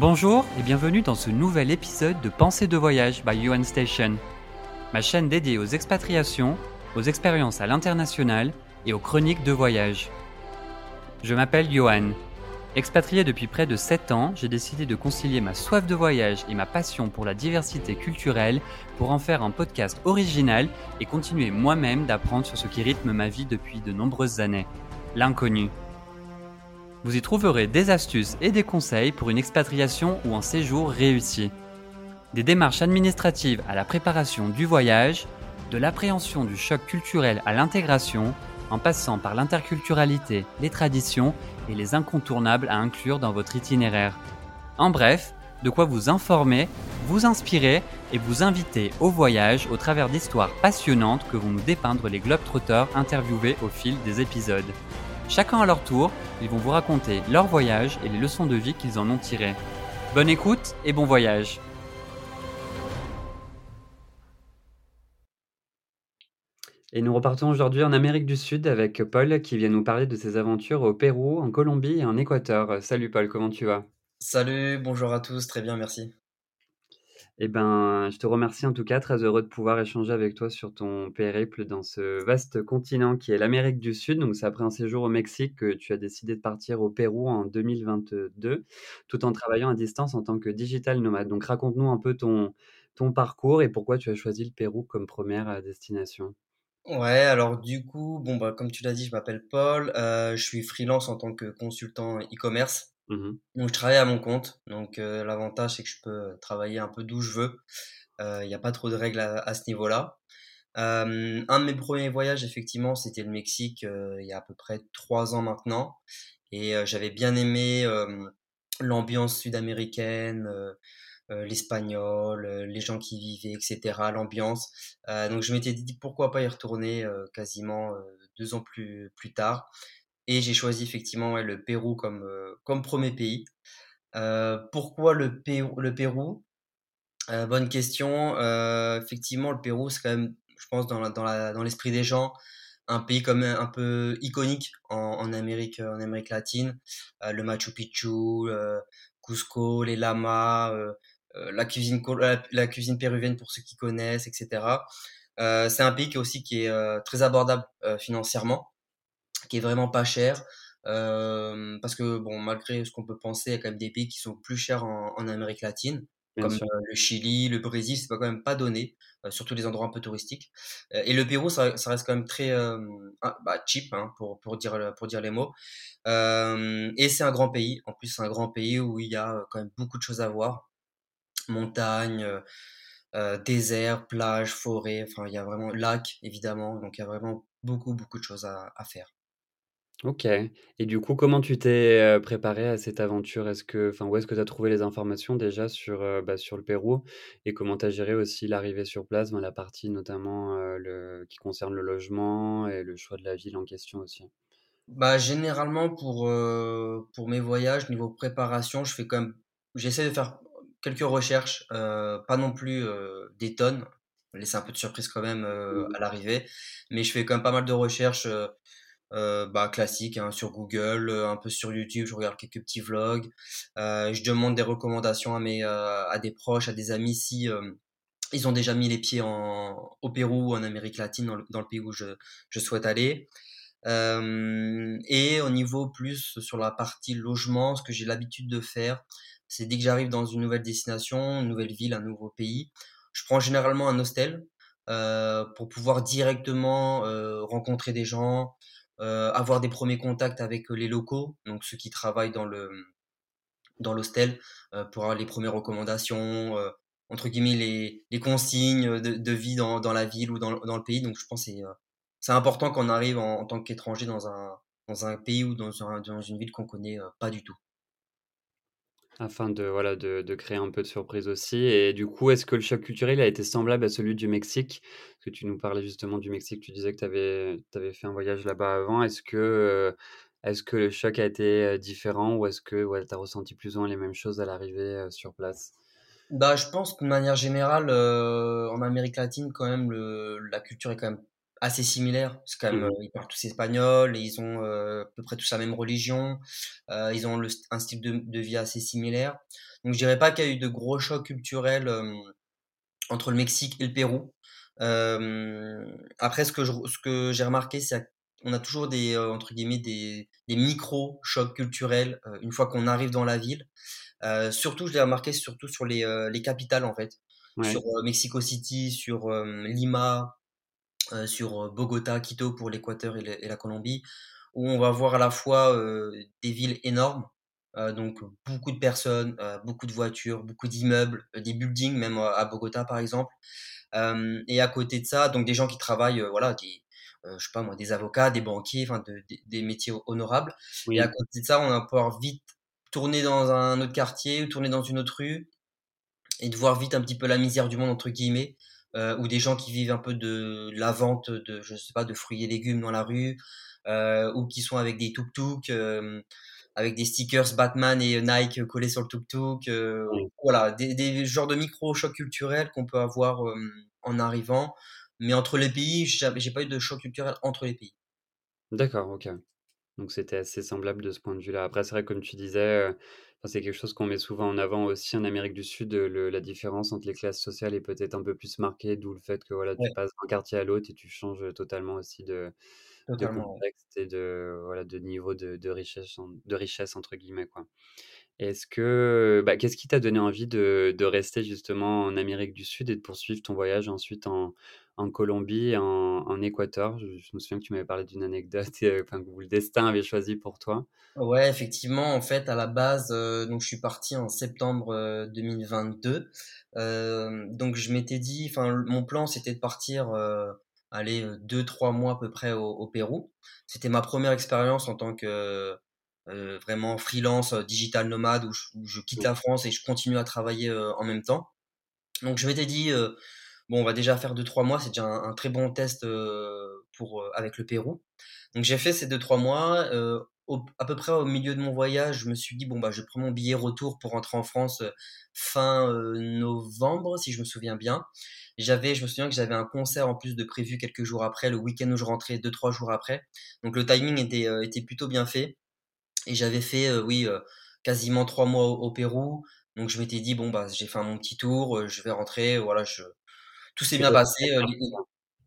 Bonjour et bienvenue dans ce nouvel épisode de Pensée de voyage by UN Station, ma chaîne dédiée aux expatriations, aux expériences à l'international et aux chroniques de voyage. Je m'appelle Johan. Expatrié depuis près de 7 ans, j'ai décidé de concilier ma soif de voyage et ma passion pour la diversité culturelle pour en faire un podcast original et continuer moi-même d'apprendre sur ce qui rythme ma vie depuis de nombreuses années, l'inconnu. Vous y trouverez des astuces et des conseils pour une expatriation ou un séjour réussi. Des démarches administratives à la préparation du voyage, de l'appréhension du choc culturel à l'intégration, en passant par l'interculturalité, les traditions et les incontournables à inclure dans votre itinéraire. En bref, de quoi vous informer, vous inspirer et vous inviter au voyage au travers d'histoires passionnantes que vont nous dépeindre les Globetrotters interviewés au fil des épisodes. Chacun à leur tour, ils vont vous raconter leur voyage et les leçons de vie qu'ils en ont tirées. Bonne écoute et bon voyage Et nous repartons aujourd'hui en Amérique du Sud avec Paul qui vient nous parler de ses aventures au Pérou, en Colombie et en Équateur. Salut Paul, comment tu vas? Salut, bonjour à tous, très bien, merci. Eh ben, je te remercie en tout cas, très heureux de pouvoir échanger avec toi sur ton périple dans ce vaste continent qui est l'Amérique du Sud. Donc, c'est après un séjour au Mexique que tu as décidé de partir au Pérou en 2022, tout en travaillant à distance en tant que digital nomade. Donc, raconte-nous un peu ton, parcours et pourquoi tu as choisi le Pérou comme première euh, destination. Ouais, alors du coup, bon bah comme tu l'as dit, je m'appelle Paul, euh, je suis freelance en tant que consultant e-commerce. Mmh Donc je travaille à mon compte. Donc euh, l'avantage c'est que je peux travailler un peu d'où je veux. Il n'y a pas trop de règles à, ce niveau-là. Euh, un de mes premiers voyages effectivement c'était le Mexique il y a à peu près trois ans maintenant. Et j'avais bien aimé l'ambiance sud-américaine. Euh, l'espagnol, euh, les gens qui vivaient, etc., l'ambiance. Euh, donc je m'étais dit pourquoi pas y retourner quasiment deux ans plus, plus tard. Et j'ai choisi effectivement le Pérou comme, comme premier pays. pourquoi le Pérou, le Pérou? Bonne question. effectivement, le Pérou, c'est quand même, je pense, dans, la, dans, la, dans l'esprit des gens, un pays comme un, peu iconique en, en, Amérique, en Amérique latine. le Machu Picchu, Cusco, les lamas, euh, la cuisine la, cuisine péruvienne pour ceux qui connaissent, etc. Euh, c'est un pays qui aussi qui est euh, très abordable financièrement, qui est vraiment pas cher. parce que bon, malgré ce qu'on peut penser, il y a quand même des pays qui sont plus chers en, Amérique latine, comme le Chili, le Brésil, c'est pas quand même pas donné, surtout les endroits un peu touristiques. et le Pérou, ça, reste quand même très ah, bah, cheap, hein, pour, pour, dire, pour dire les mots. et c'est un grand pays, en plus c'est un grand pays où il y a quand même beaucoup de choses à voir montagne, euh, euh, désert, plage, forêt, enfin il y a vraiment lac évidemment, donc il y a vraiment beaucoup beaucoup de choses à, faire. Ok. Et du coup, comment tu t'es préparé à cette aventure? Est-ce que, enfin, où est-ce que tu as trouvé les informations déjà sur, bah, sur le Pérou? Et comment tu as géré aussi l'arrivée sur place dans la partie notamment le, qui concerne le logement et le choix de la ville en question aussi? Bah généralement pour pour mes voyages niveau préparation, je fais quand même j'essaie de faire quelques recherches, pas non plus des tonnes, laisser un peu de surprise quand même mmh. à l'arrivée, mais je fais quand même pas mal de recherches bah, classiques hein, sur Google, un peu sur YouTube, je regarde quelques petits vlogs, je demande des recommandations à mes à des proches, à des amis si ils ont déjà mis les pieds en, au Pérou ou en Amérique latine, dans le, dans le pays où je, je souhaite aller. Euh, et au niveau plus sur la partie logement, ce que j'ai l'habitude de faire, c'est dès que j'arrive dans une nouvelle destination, une nouvelle ville, un nouveau pays, je prends généralement un hostel euh, pour pouvoir directement euh, rencontrer des gens, euh, avoir des premiers contacts avec les locaux, donc ceux qui travaillent dans le dans l'hostel, pour avoir les premières recommandations, entre guillemets les, les consignes de, de vie dans, dans, la ville ou dans, dans, le pays. Donc je pense que c'est important qu'on arrive en, tant qu'étranger dans un dans un pays ou dans, dans une ville qu'on connaît pas du tout. Afin de, voilà, de, de, créer un peu de surprise aussi. Et du coup, est-ce que le choc culturel a été semblable à celui du Mexique? Que tu nous parlais justement du Mexique, tu disais que tu avais, avais, fait un voyage là-bas avant. Est-ce que, euh, est que le choc a été euh, différent ou est-ce que ouais, tu as ressenti plus ou moins les mêmes choses à l'arrivée euh, sur place? Bah, Je pense que de manière générale, en Amérique latine, quand même, le, la culture est quand même assez similaires. C'est quand même, Mmh ils parlent tous espagnol, et ils ont à peu près tous la même religion, ils ont le, un style de, de, vie assez similaire. Donc je dirais pas qu'il y a eu de gros chocs culturels entre le Mexique et le Pérou. Euh, après, ce que je, ce que j'ai remarqué, c'est qu'on a toujours des entre guillemets des, des micro chocs culturels une fois qu'on arrive dans la ville. Euh, surtout, je l'ai remarqué surtout sur les, les capitales en fait, ouais. sur Mexico City, sur Lima, sur Bogota, Quito pour l'Équateur et, et, la Colombie, où on va voir à la fois des villes énormes euh, donc beaucoup de personnes, euh, beaucoup de voitures, beaucoup d'immeubles, euh, des buildings même à Bogota par exemple. et à côté de ça, donc des gens qui travaillent, voilà, des, je sais pas moi, des avocats, des banquiers, enfin de, des métiers honorables. Et à côté de ça, on va pouvoir vite tourner dans un autre quartier ou tourner dans une autre rue et de voir vite un petit peu la misère du monde entre guillemets. Ou des gens qui vivent un peu de, la vente de je sais pas de fruits et légumes dans la rue ou qui sont avec des tuk-tuk avec des stickers Batman et Nike collés sur le tuk-tuk. Euh, voilà, des, des, genres de micro-chocs culturels qu'on peut avoir euh, en arrivant. Mais entre les pays, j'ai pas eu de choc culturel entre les pays. D'accord, ok. Donc c'était assez semblable de ce point de vue-là. Après, c'est vrai, comme tu disais, euh, c'est quelque chose qu'on met souvent en avant aussi en Amérique du Sud. Le, la différence entre les classes sociales est peut-être un peu plus marquée, d'où le fait que voilà, tu passes d'un quartier à l'autre et tu changes totalement aussi de, de contexte et de, voilà, de niveau de, de, richesse, de richesse, entre guillemets. Quoi. Est-ce que, bah, qu'est-ce qui t'a donné envie de, de, rester justement en Amérique du Sud et de poursuivre ton voyage ensuite en, en Colombie en, en Équateur? Je, me souviens que tu m'avais parlé d'une anecdote enfin, où le destin avait choisi pour toi. Ouais, effectivement, en fait, à la base, euh, donc je suis parti en septembre euh, 2022. Euh, donc je m'étais dit, enfin, mon plan c'était de partir euh, aller deux trois mois à peu près au, au Pérou. C'était ma première expérience en tant que euh, vraiment freelance, digital nomade, où je, où je, quitte la France et je continue à travailler en même temps. Donc je m'étais dit, bon, on va déjà faire deux trois mois, c'est déjà un, un, très bon test pour avec le Pérou. Donc j'ai fait ces deux trois mois. Au, à peu près au milieu de mon voyage, je me suis dit bon bah je prends mon billet retour pour rentrer en France fin novembre si je me souviens bien. J'avais, je me souviens que j'avais un concert en plus de prévu quelques jours après, le week-end où je rentrais deux trois jours après. Donc le timing était était plutôt bien fait. Et j'avais fait oui quasiment trois mois au, au Pérou. Donc je m'étais dit bon bah j'ai fait mon petit tour, je vais rentrer, voilà je tout s'est bien passé.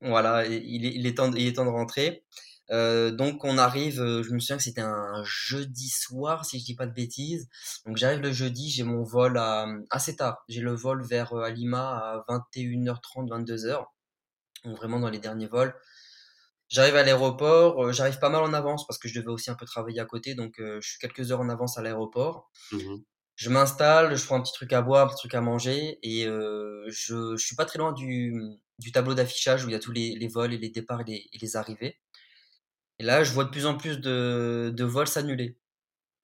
voilà, il est, il est temps, il est temps de rentrer. Euh, donc on arrive, je me souviens que c'était un jeudi soir si je dis pas de bêtises. Donc j'arrive le jeudi, j'ai mon vol à, assez tard. J'ai le vol vers à Lima à 21h30, 22h. Donc vraiment dans les derniers vols. J'arrive à l'aéroport, j'arrive pas mal en avance parce que je devais aussi un peu travailler à côté, donc je suis quelques heures en avance à l'aéroport. Mmh je m'installe, je prends un petit truc à boire, un petit truc à manger, et euh, je, je suis pas très loin du, du tableau d'affichage où il y a tous les, les, vols et les départs et les, et les, arrivées. Et là, je vois de plus en plus de, de vols s'annuler.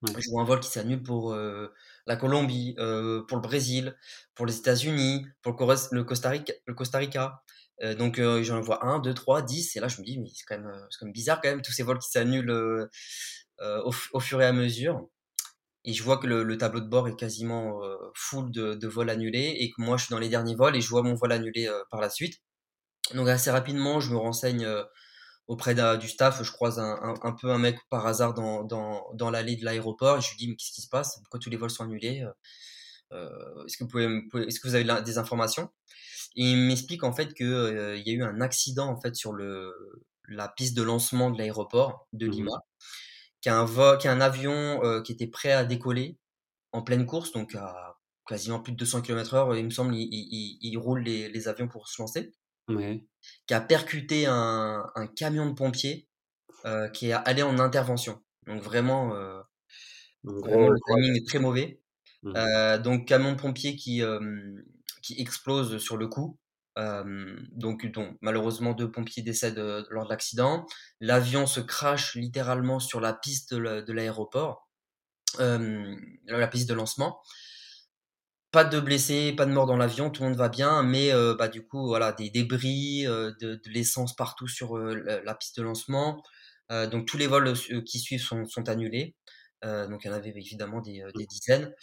Ouais. Je vois un vol qui s'annule pour euh, la Colombie, euh, pour le Brésil, pour les États-Unis, pour le, Costa Rica. Le Costa Rica. Euh, donc j'en vois un, deux, trois, dix, et là je me dis mais c'est quand même, c'est quand même bizarre quand même tous ces vols qui s'annulent au, au, fur et à mesure et je vois que le, le tableau de bord est quasiment full de, de, vols annulés et que moi je suis dans les derniers vols et je vois mon vol annulé par la suite. Donc assez rapidement, je me renseigne auprès du staff, je croise un, un, un, peu un mec par hasard dans, dans, dans l'allée de l'aéroport et je lui dis mais qu'est-ce qui se passe? Pourquoi tous les vols sont annulés? Est-ce que vous pouvez, est-ce que vous avez des informations? Et il m'explique en fait qu'il il y a eu un accident en fait sur le la piste de lancement de l'aéroport de Lima. Mmh qui a un, vol, qui a un avion euh, qui était prêt à décoller en pleine course, donc à quasiment plus de 200 km/h, il me semble, il, il, il roule les, les, avions pour se lancer, ouais. qui a percuté un, un camion de pompiers euh, qui est allé en intervention. Donc vraiment, euh, vraiment le timing est très mauvais. Mmh. donc camion de pompiers qui, qui explose sur le coup. Euh, donc, malheureusement, deux pompiers décèdent euh, lors de l'accident. L'avion se crache littéralement sur la piste de l'aéroport, euh, la piste de lancement. Pas de blessés, pas de morts dans l'avion, tout le monde va bien, mais euh, bah, du coup, voilà, des débris, euh, de, de l'essence partout sur la, la, piste de lancement. donc, tous les vols qui suivent sont, sont annulés. donc, il y en avait évidemment des, des dizaines.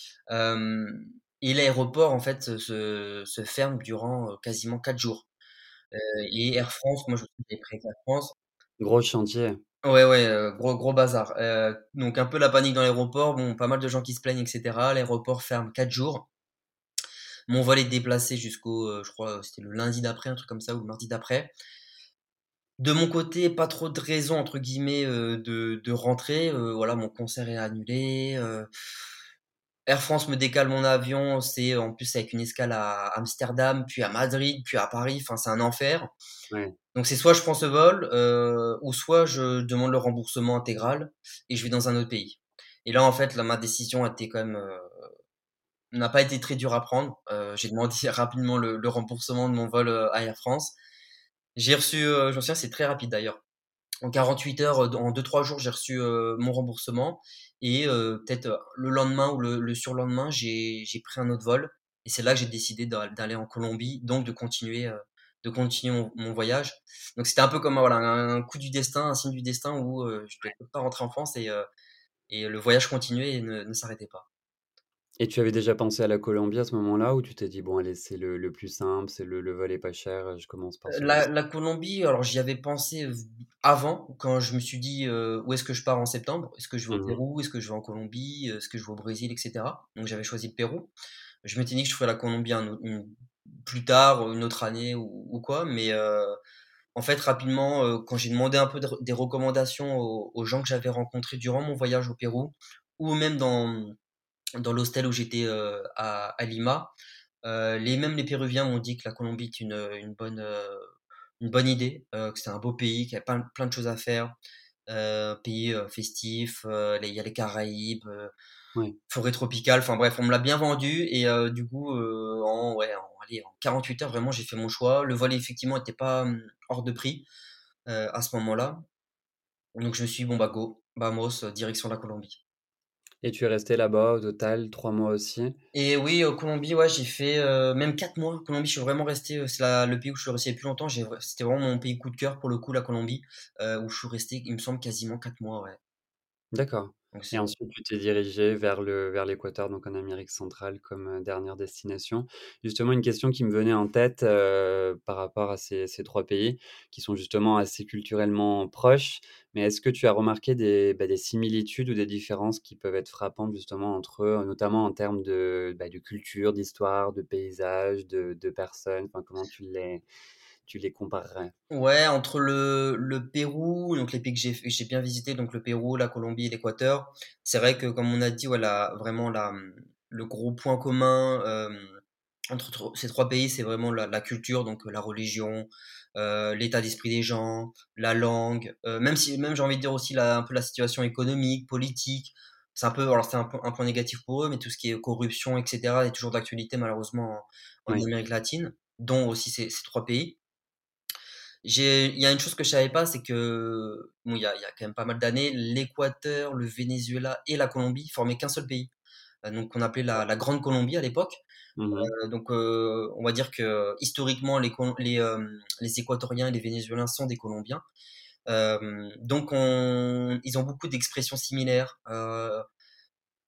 Et l'aéroport, en fait, se, se, ferme durant quasiment quatre jours. et Air France, moi je j'ai pris Air France. Gros chantier. Ouais, ouais, gros gros bazar. Donc un peu la panique dans l'aéroport, bon, pas mal de gens qui se plaignent et cetera. L'aéroport ferme 4 jours. Mon vol est déplacé jusqu'au, heu, je crois, c'était le lundi d'après, un truc comme ça ou le mardi d'après. De mon côté, pas trop de raisons entre guillemets, heu, de de rentrer, heu, voilà, mon concert est annulé, Air France me décale mon avion, c'est en plus avec une escale à Amsterdam, puis à Madrid, puis à Paris, enfin c'est un enfer. Donc c'est soit je prends ce vol, ou soit je demande le remboursement intégral et je vais dans un autre pays. Et là, en fait, là, ma décision a été quand même, n'a pas été très dure à prendre. Heu, j'ai demandé rapidement le le remboursement de mon vol, heu, à Air France. J'ai reçu, heu, je me souviens, c'est très rapide d'ailleurs. En 48 heures, heu, en 2-3 jours, j'ai reçu, mon remboursement et peut-être, le lendemain ou le le surlendemain, j'ai j'ai pris un autre vol et c'est là que j'ai décidé d'a d'aller en Colombie, donc de continuer, de continuer mon mon voyage. Donc c'était un peu comme, voilà, un coup du destin, un signe du destin où, je devais pas rentrer en France et et le voyage continuait et ne ne s'arrêtait pas. Et tu avais déjà pensé à la Colombie à ce moment-là ou tu t'es dit: «Bon allez, c'est le le plus simple, c'est le le vol est pas cher, je commence par Heu, celui-ci»? la la Colombie, alors j'y avais pensé avant, quand je me suis dit, heu: «Où est-ce que je pars en septembre? Est-ce que je vais au Mmh mh. Pérou? Est-ce que je vais en Colombie? Est-ce que je vais au Brésil?» et cetera. Donc j'avais choisi le Pérou. Je m'étais dit que je ferais la Colombie un une plus tard, une autre année ou ou quoi, mais heu, en fait rapidement, heu, quand j'ai demandé un peu de des recommandations aux aux gens que j'avais rencontrés durant mon voyage au Pérou ou même dans dans l'hostel où j'étais, heu, à à Lima, heu, les mêmes les péruviens m'ont dit que la Colombie est une, une bonne, heu, une bonne idée, que c'était un beau pays, qu'il y avait plein plein de choses à faire, heu, pays, heu, festif, il y a les Caraïbes, Ouais. forêt tropicale, enfin bref, on me l'a bien vendu et du coup, en ouais, en allez, en 48 heures vraiment j'ai fait mon choix. Le vol effectivement était pas, mmh, hors de prix, à ce moment-là. Donc je me suis dit: «Bon bah go, vamos, direction la Colombie». Et tu es resté là-bas au total 3 mois aussi? Et oui, au Colombie, ouais, j'ai fait, heu, même 4 mois. Colombie, je suis vraiment resté, heu, c'est le pays où je suis resté le plus longtemps. C'était vraiment mon pays coup de cœur pour le coup, la Colombie, heu, où je suis resté, il me semble, quasiment 4 mois, ouais. D'accord. Donc Et ensuite tu t'es dirigé vers le vers l'Équateur, donc en Amérique centrale comme, dernière destination. Justement, une question qui me venait en tête, par rapport à ces ces 3 pays qui sont justement assez culturellement proches, mais est-ce que tu as remarqué des, bah, des similitudes ou des différences qui peuvent être frappantes justement entre eux, notamment en termes de, bah, de culture, d'histoire, de paysages, de de personnes? Enfin, comment tu les tu les comparerais? Ouais, entre le le Pérou, donc les pays que j'ai bien visité, donc le Pérou, la Colombie et l'Équateur. C'est vrai que comme on a dit, voilà, vraiment la, le gros point commun, hem, entre ces 3 pays, c'est vraiment la la culture, donc la religion, heu, l'état d'esprit des gens, la langue, même si même j'ai envie de dire aussi la un peu la situation économique, politique. C'est un peu alors c'est un point un point négatif pour eux, mais tout ce qui est corruption et cetera est toujours d'actualité malheureusement en en Oui. Amérique latine, dont aussi ces ces 3 pays. Il y a une chose que je savais pas, c'est que, bon, il y a il y a quand même pas mal d'années, l'Équateur, le Venezuela et la Colombie formaient qu'un seul pays, heu, donc qu'on appelait la la Grande Colombie à l'époque. Mmh mh. Heu, donc heu, on va dire que historiquement les les, Équatoriens et les Vénézuéliens sont des Colombiens. Donc on ils ont beaucoup d'expressions similaires,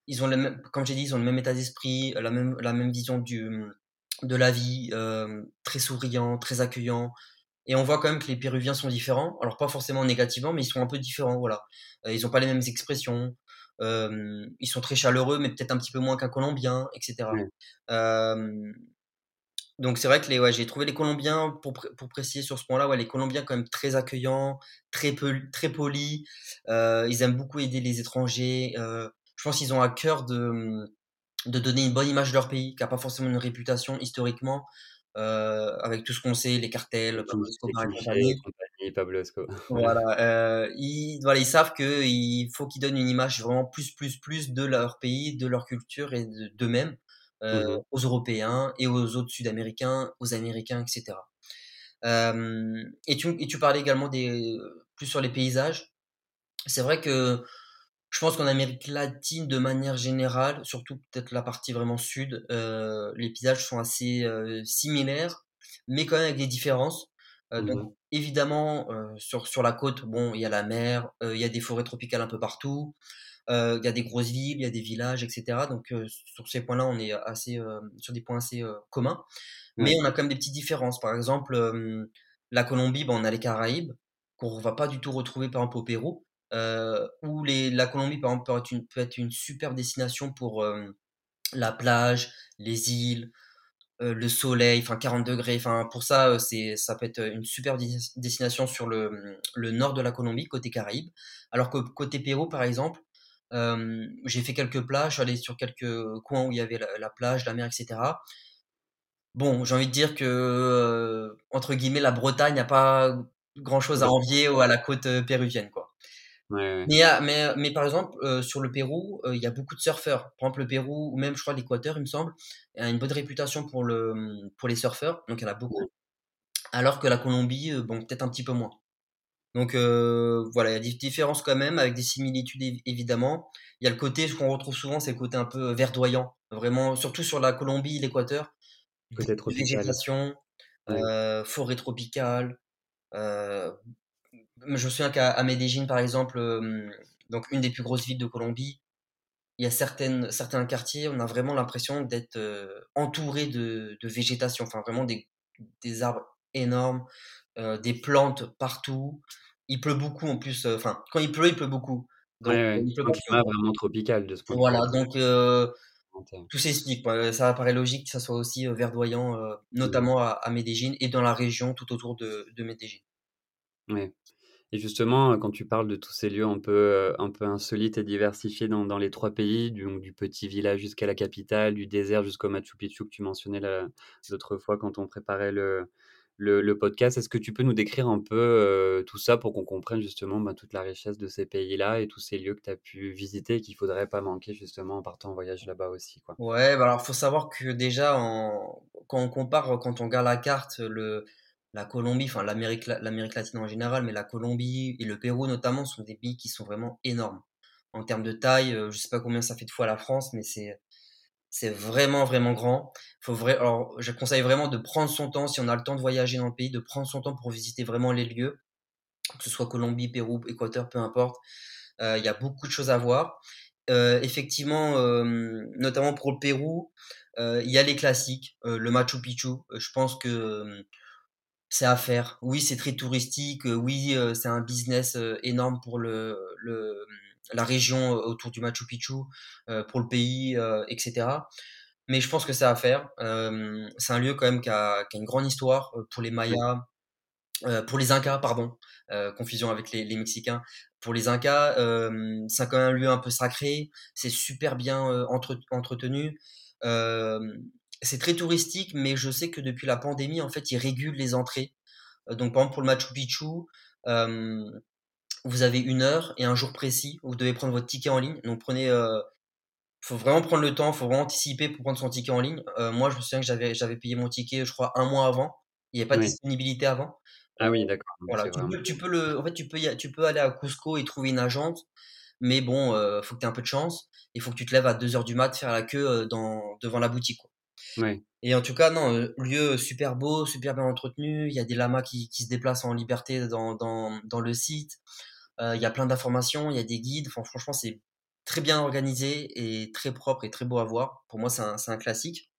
ils ont le même comme j'ai dit, ils ont le même état d'esprit, la même la même vision du, de la vie, très souriant, très accueillant. Et on voit quand même que les Péruviens sont différents. Alors pas forcément négativement, mais ils sont un peu différents, voilà. Heu, ils ont pas les mêmes expressions, hem, ils sont très chaleureux, mais peut-être un petit peu moins qu'un Colombien, et cetera. Ouais. Hem, donc c'est vrai que les ouais, j'ai trouvé les Colombiens pour pour préciser sur ce point-là, ouais, les Colombiens quand même très accueillants, très très polis, ils aiment beaucoup aider les étrangers, je pense qu'ils ont à cœur de, de donner une bonne image de leur pays, qui a pas forcément une réputation historiquement, heu, avec tout ce qu'on sait, les cartels, Pablo Escobar et compagnie. Pablo Esco ouais. Voilà, heu, ils voilà, ils savent qu'il faut qu'ils donnent une image vraiment plus, plus, plus de leur pays, de leur culture et de d'eux-mêmes, heu, Mmh mh. aux Européens et aux autres Sud-Américains, aux Américains, et cetera. Hem, et tu et tu parlais également des plus sur les paysages. C'est vrai que je pense qu'en Amérique latine, de manière générale, surtout peut-être la partie vraiment sud, heu, les paysages sont assez, heu, similaires, mais quand même avec des différences. Heu, Mmh donc mh. évidemment, heu, sur sur la côte, bon, il y a la mer, heu, il y a des forêts tropicales un peu partout, heu, il y a des grosses villes, il y a des villages, et cetera. Donc sur ces points-là, on est assez, sur des points assez, communs. Mais on a quand même des petites différences. Par exemple, La Colombie, bah, on a les Caraïbes, qu'on va pas du tout retrouver par exemple au Pérou, euh, où les, la Colombie par exemple peut être une, peut être une superbe destination pour euh, la plage, les îles, euh, le soleil, enfin 40 degrés. Enfin pour ça, c'est ça peut être une superbe destination sur le, le nord de la Colombie, côté Caraïbes. Alors que côté Pérou, par exemple, j'ai fait quelques plages, je suis allé sur quelques coins où il y avait la, la plage, la mer, etc. Bon, j'ai envie de dire que entre guillemets, la Bretagne n'a pas grand chose à envier à la côte péruvienne, quoi. Ouais, ouais. Mais, il y a- mais, mais par exemple, euh, sur le Pérou, euh, il y a beaucoup de surfeurs. Par exemple, le Pérou, ou même, je crois, l'Équateur, il me semble, a une bonne réputation pour, le, pour les surfeurs. Donc, il y en a beaucoup. Alors que la Colombie, euh, bon, peut-être un petit peu moins. Donc, euh, voilà, il y a des différences quand même, avec des similitudes évi- évidemment. Il y a le côté, ce qu'on retrouve souvent, c'est le côté un peu verdoyant. Vraiment, surtout sur la Colombie, l'Équateur. Végétation, euh, forêt tropicale. Je me souviens qu'à Medellín, par exemple, euh, donc une des plus grosses villes de Colombie, il y a certaines, certains quartiers, on a vraiment l'impression d'être euh, entouré de, de végétation, enfin vraiment des, des arbres énormes, euh, des plantes partout. Il pleut beaucoup en plus, enfin quand il pleut, il pleut beaucoup. Donc ouais. il pleut Un climat vraiment tropical de ce point de vue-là, Voilà, donc tout s'explique. Ça paraît logique que ça soit aussi verdoyant, Mmh. notamment à, à Medellín et dans la région tout autour de, de Medellín. Ouais. Et justement, heu, quand tu parles de tous ces lieux un peu, peu insolites et diversifiés dans les 3 pays, du petit village jusqu'à la capitale, du désert jusqu'au Machu Picchu que tu mentionnais la l'autre fois quand on préparait le podcast. Est-ce que tu peux nous décrire un peu, heu, tout ça pour qu'on comprenne justement, ben, toute la richesse de ces pays-là et tous ces lieux que tu as pu visiter et qu'il faudrait pas manquer justement en partant en voyage là-bas aussi? Ouais, bah alors faut savoir que déjà quand on compare, quand on regarde la carte, le la Colombie, enfin l'Amérique la- l'Amérique latine en général, mais la Colombie et le Pérou notamment sont des pays qui sont vraiment énormes en termes de taille. euh, Je sais pas combien ça fait de fois la France, mais c'est vraiment vraiment grand. Je conseille vraiment de prendre son temps si on a le temps de voyager dans le pays, de prendre son temps pour visiter vraiment les lieux, que ce soit Colombie, Pérou, Équateur, peu importe. Euh, Il y a beaucoup de choses à voir. Euh, effectivement, notamment pour le Pérou, il y a les classiques, le Machu Picchu. Je pense que c'est à faire. Oui, c'est très touristique. euh, oui, euh, c'est un business euh, énorme pour le, le, la région autour du Machu Picchu, pour le pays, etc. Mais je pense que c'est à faire. C'est un lieu quand même qui a, qui a une grande histoire pour les Mayas, pour les Incas, pardon, confusion avec les, les Mexicains. Pour les Incas, c'est quand même un lieu un peu sacré, c'est super bien entre- entretenu. Euh, c'est très touristique, mais je sais que depuis la pandémie, en fait, ils régulent les entrées. Donc, par exemple, pour le Machu Picchu, euh, vous avez une heure et un jour précis où vous devez prendre votre ticket en ligne. Donc, prenez, euh, faut vraiment prendre le temps, faut vraiment anticiper pour prendre son ticket en ligne. Euh, moi, je me souviens que j'avais j'avais payé mon ticket, je crois, un mois avant. Il n'y avait pas de disponibilité avant. Ah oui, d'accord, voilà, tu vraiment peux, tu peux le, en fait, tu peux, y a- tu peux aller à Cusco et trouver une agence, mais bon, euh, faut que tu aies un peu de chance. Il faut que tu te lèves à 2 heures du mat, faire la queue dans, devant la boutique. quoi. Et en tout cas, non, euh, lieu super beau, super bien entretenu. Il y a des lamas qui, se déplacent en liberté dans, le site. Euh, il y a plein d'informations, il y a des guides. Franchement, c'est très bien organisé et très propre et très beau à voir. Pour moi, c'est un classique.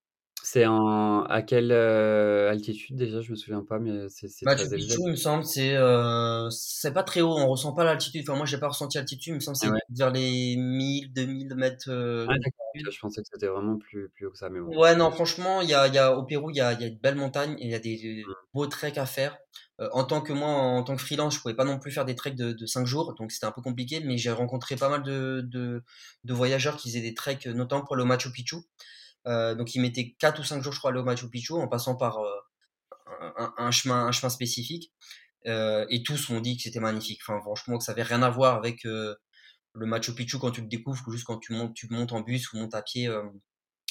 C'est en à quelle, heu, altitude déjà? Je me souviens pas, mais c'est c'est Machu très élevé? Picchu, il me semble, c'est euh, c'est pas très haut, on ressent pas l'altitude. Enfin, moi, j'ai pas ressenti l'altitude, il me semble que Ah c'est ouais? vers les 1000, 2000 mètres euh, Ah d'accord, je pensais que c'était vraiment plus plus haut que ça, mais bon, Ouais, non, franchement, il y a, il y a, au Pérou, il y a, il y a de belles montagnes et il y a des Mmh. beaux treks à faire. Euh, en tant que moi, en tant que freelance, je pouvais pas non plus faire des treks de, de 5 jours, donc c'était un peu compliqué, mais j'ai rencontré pas mal de, de, de voyageurs qui faisaient des treks, notamment pour le Machu Picchu. Euh, donc ils mettaient 4 ou 5 jours, je crois, à aller au Machu Picchu, en passant par euh, un, chemin, un chemin spécifique. Euh, et tous m'ont dit que c'était magnifique. Enfin, franchement, que ça avait rien à voir avec le Machu Picchu quand tu le découvres, ou juste quand tu montes, tu montes en bus ou montes à pied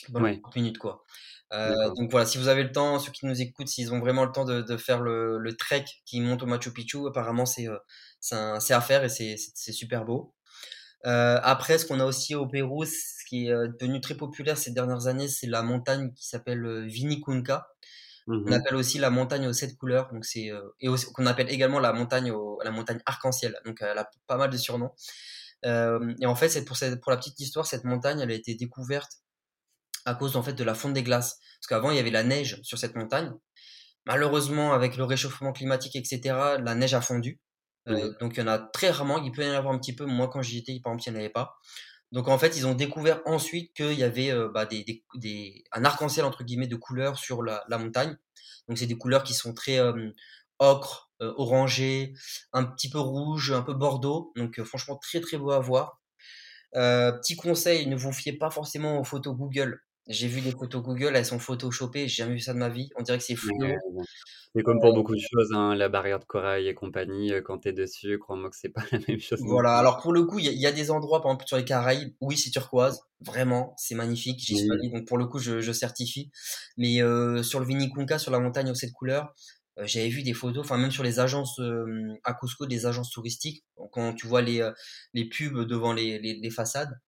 dans Ouais, 30 minutes, quoi. Donc voilà, si vous avez le temps, ceux qui nous écoutent, s'ils ont vraiment le temps de, de faire le, le trek qui monte au Machu Picchu, apparemment c'est c'est à faire et c'est super beau. Euh, après, ce qu'on a aussi au Pérou, ce qui est euh, devenu très populaire ces dernières années, c'est la montagne qui s'appelle euh, Vinicunca. Mmh On appelle aussi la montagne aux sept couleurs, donc c'est euh, et aussi- qu'on appelle également la montagne au- la montagne arc-en-ciel. Donc elle a pas mal de surnoms. Euh, et en fait, c'est pour cette, pour la petite histoire, cette montagne, elle a été découverte à cause en fait de la fonte des glaces. Parce qu'avant, il y avait la neige sur cette montagne. malheureusement, avec le réchauffement climatique, et cetera, la neige a fondu. Oui. donc il y en a très rarement, il peut y en avoir un petit peu. Moi, quand j'y étais, par exemple, il n'y en avait pas. Donc en fait, ils ont découvert ensuite qu'il y avait bah, des, des, des, un arc-en-ciel entre guillemets de couleurs sur la, la montagne. Donc c'est des couleurs qui sont très ocre, orangé, un petit peu rouge, un peu bordeaux. Donc franchement très très beau à voir. petit conseil, ne vous fiez pas forcément aux photos Google. J'ai vu des photos Google, elles sont photoshopées, j'ai jamais vu ça de ma vie. On dirait que c'est fluo. c'est comme pour beaucoup de choses, hein, la barrière de corail et compagnie, quand tu es dessus, crois-moi que c'est pas la même chose. Voilà, alors pour le coup, il y, y, a des endroits, par exemple sur les Caraïbes, oui, c'est turquoise, vraiment, c'est magnifique, j'y suis allé, donc pour le coup, je, je certifie. Mais euh, sur le Vinicunca, sur la montagne aux sept couleurs, euh, j'avais vu des photos, enfin même sur les agences euh, à Cusco, des agences touristiques, quand tu vois les, les pubs devant les, les, les façades,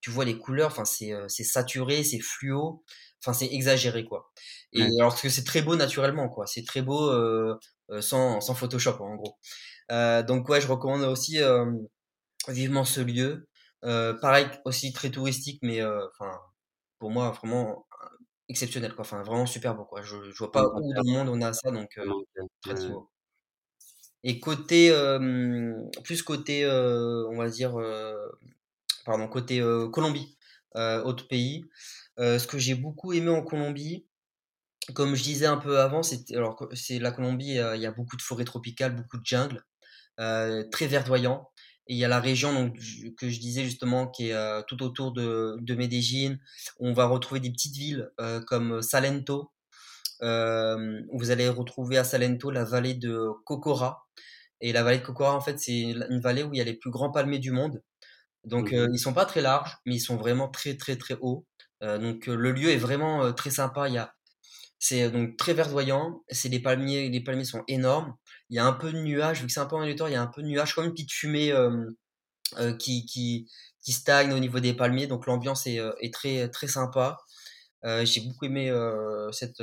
tu vois les couleurs, enfin c'est c'est saturé, c'est fluo, enfin c'est exagéré quoi. Et Ouais. alors que c'est très beau naturellement quoi, c'est très beau euh, sans, sans Photoshop en gros. Euh, donc ouais, je recommande aussi vivement ce lieu. pareil aussi très touristique, mais enfin pour moi vraiment exceptionnel quoi, enfin vraiment super beau quoi. Je, je vois pas où dans le monde on a ça donc très très beau. Et côté plus côté on va dire pardon, côté Colombie, autre pays. ce que j'ai beaucoup aimé en Colombie, comme je disais un peu avant, c'est alors c'est la Colombie, il y a beaucoup de forêts tropicales, beaucoup de jungle, très verdoyant. Et il y a la région que je disais justement qui est tout autour de, de Medellín. On va retrouver des petites villes comme Salento. vous allez retrouver à Salento la vallée de Cocora. Et la vallée de Cocora, en fait, c'est une vallée où il y a les plus grands palmiers du monde. Donc, euh, ils sont pas très larges, mais ils sont vraiment très, très, très hauts. Euh, donc, le lieu est vraiment très sympa. Il y a, c'est donc très verdoyant. C'est les palmiers, les palmiers sont énormes. Il y a un peu de nuages, vu que c'est un peu en hauteur, il y a un peu de nuages, comme une petite fumée qui, qui, qui stagne au niveau des palmiers. Donc, l'ambiance est, est très, très sympa. J'ai beaucoup aimé cette,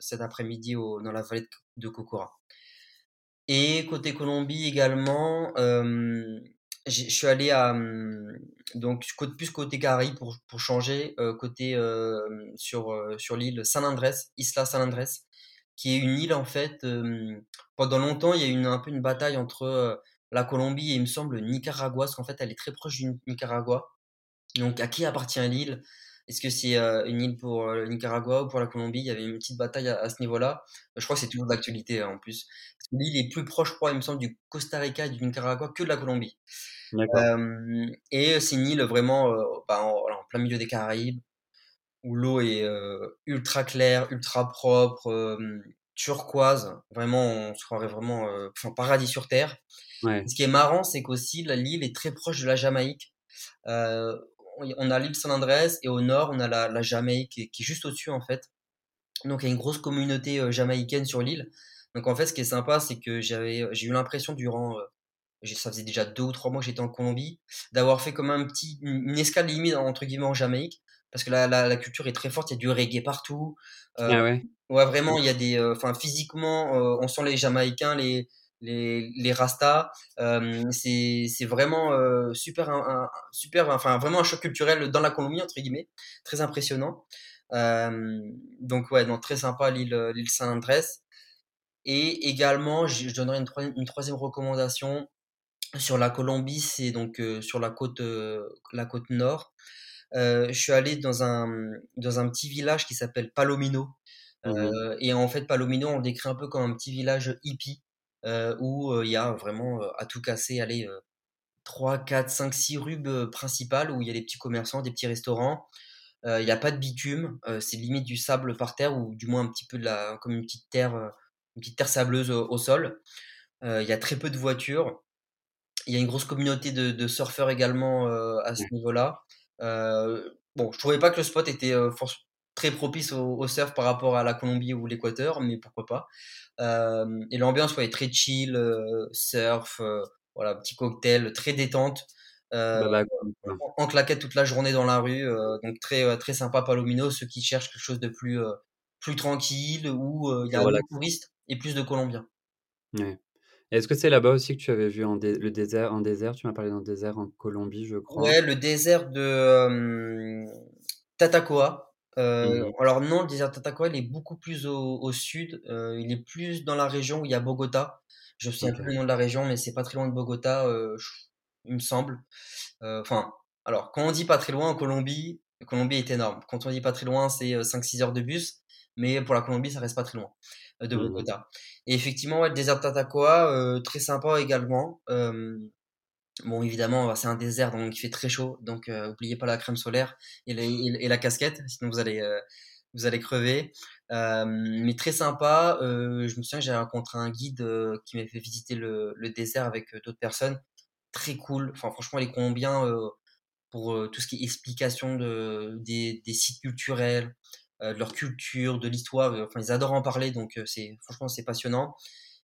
cet après-midi dans la vallée de, de Cocora. Et côté Colombie également, je suis allé à donc plus côté Caraïbes pour, pour changer côté sur sur l'île San Andrés, Isla San Andrés, qui est une île en fait. pendant longtemps, il y a eu une, un peu une bataille entre la Colombie et il me semble Nicaragua, parce qu'en fait, elle est très proche du Nicaragua. Donc, à qui appartient l'île? Est-ce que c'est une île pour le Nicaragua ou pour la Colombie? Il y avait une petite bataille à, ce niveau-là. Je crois que c'est toujours d'actualité hein, en plus. L'île est plus proche, je crois, il me semble, du Costa Rica et du Nicaragua que de la Colombie. Euh, et c'est une île vraiment euh, bah, en, en, plein milieu des Caraïbes, où l'eau est euh, ultra claire, ultra propre, turquoise. Vraiment, on se croirait vraiment enfin, paradis sur Terre. Ouais. Ce qui est marrant, c'est qu'aussi l'île est très proche de la Jamaïque. on a l'île San Andrés et au nord, on a la, la Jamaïque qui est, qui est juste au-dessus en fait. Donc il y a une grosse communauté jamaïcaine sur l'île. Donc en fait, ce qui est sympa, c'est que j'avais, j'ai eu l'impression durant ça faisait déjà deux ou trois mois que j'étais en Colombie, d'avoir fait comme un petit, une escale limite entre guillemets en Jamaïque, parce que la, la, la culture est très forte, il y a du reggae partout. Euh, ah ouais. Ouais, vraiment, il y a des, enfin, physiquement, euh, on sent les Jamaïcains, les, les, les Rastas. Euh, c'est, vraiment super, un, un, super, enfin, vraiment un choc culturel dans la Colombie entre guillemets, très impressionnant. donc ouais, donc très sympa l'île, l'île Andrés. Et également, je, donnerai une, troisième, une troisième recommandation sur la Colombie, c'est donc euh, sur la côte, euh, la côte nord. Euh, je suis allé dans un, dans un petit village qui s'appelle Palomino. Mmh et en fait, Palomino, on le décrit un peu comme un petit village hippie où il y a vraiment à tout casser, allez, 3, 4, 5, 6 rues principales où il y a des petits commerçants, des petits restaurants. Il n'y a pas de bitume, c'est limite du sable par terre ou du moins un petit peu de la, comme une petite terre, une petite terre sableuse au, au sol. Il y a très peu de voitures. Il y a une grosse communauté de, de surfeurs également euh, à ce niveau-là. Euh, bon, je trouvais pas que le spot était euh, très propice au, au, surf par rapport à la Colombie ou l'Équateur, mais pourquoi pas. Euh, et l'ambiance ouais, est très chill, euh, surf, euh, voilà, petit cocktail, très détente. En, claquette toute la journée dans la rue, donc très très sympa Palomino. Ceux qui cherchent quelque chose de plus plus tranquille où il y a voilà. moins de touristes et plus de Colombiens. Ouais. Est-ce que c'est là-bas aussi que tu avais vu en dé le désert en désert? Tu m'as parlé d'un désert en Colombie, je crois. Ouais, le désert de, hem, Tatacoa. Euh, alors non, le désert Tatacoa, il est beaucoup plus au, au sud. Euh, il est plus dans la région où il y a Bogota. Je me souviens plus le nom de la région, mais c'est pas très loin de Bogota, euh, il me semble. Euh, Enfin, alors quand on dit pas très loin en Colombie, Colombie est énorme. Quand on dit pas très loin, c'est euh, 5-6 heures de bus, mais pour la Colombie, ça reste pas très loin euh, de Mmh mh. Bogota. Et effectivement, ouais, le désert Tatacoa, euh, très sympa également. Euh, Bon, évidemment, c'est un désert, donc il fait très chaud. Donc, euh, oubliez pas la crème solaire et, la casquette, sinon vous allez, euh, vous allez crever. Mais très sympa. euh, je me souviens que j'ai rencontré un guide qui m'a fait visiter le, le désert avec d'autres personnes. Très cool. Enfin, franchement, les Colombiens, pour tout ce qui est explication de, des, des sites culturels, de leur culture, de l'histoire, euh, enfin, ils adorent en parler. Donc, euh, c'est, franchement, c'est passionnant.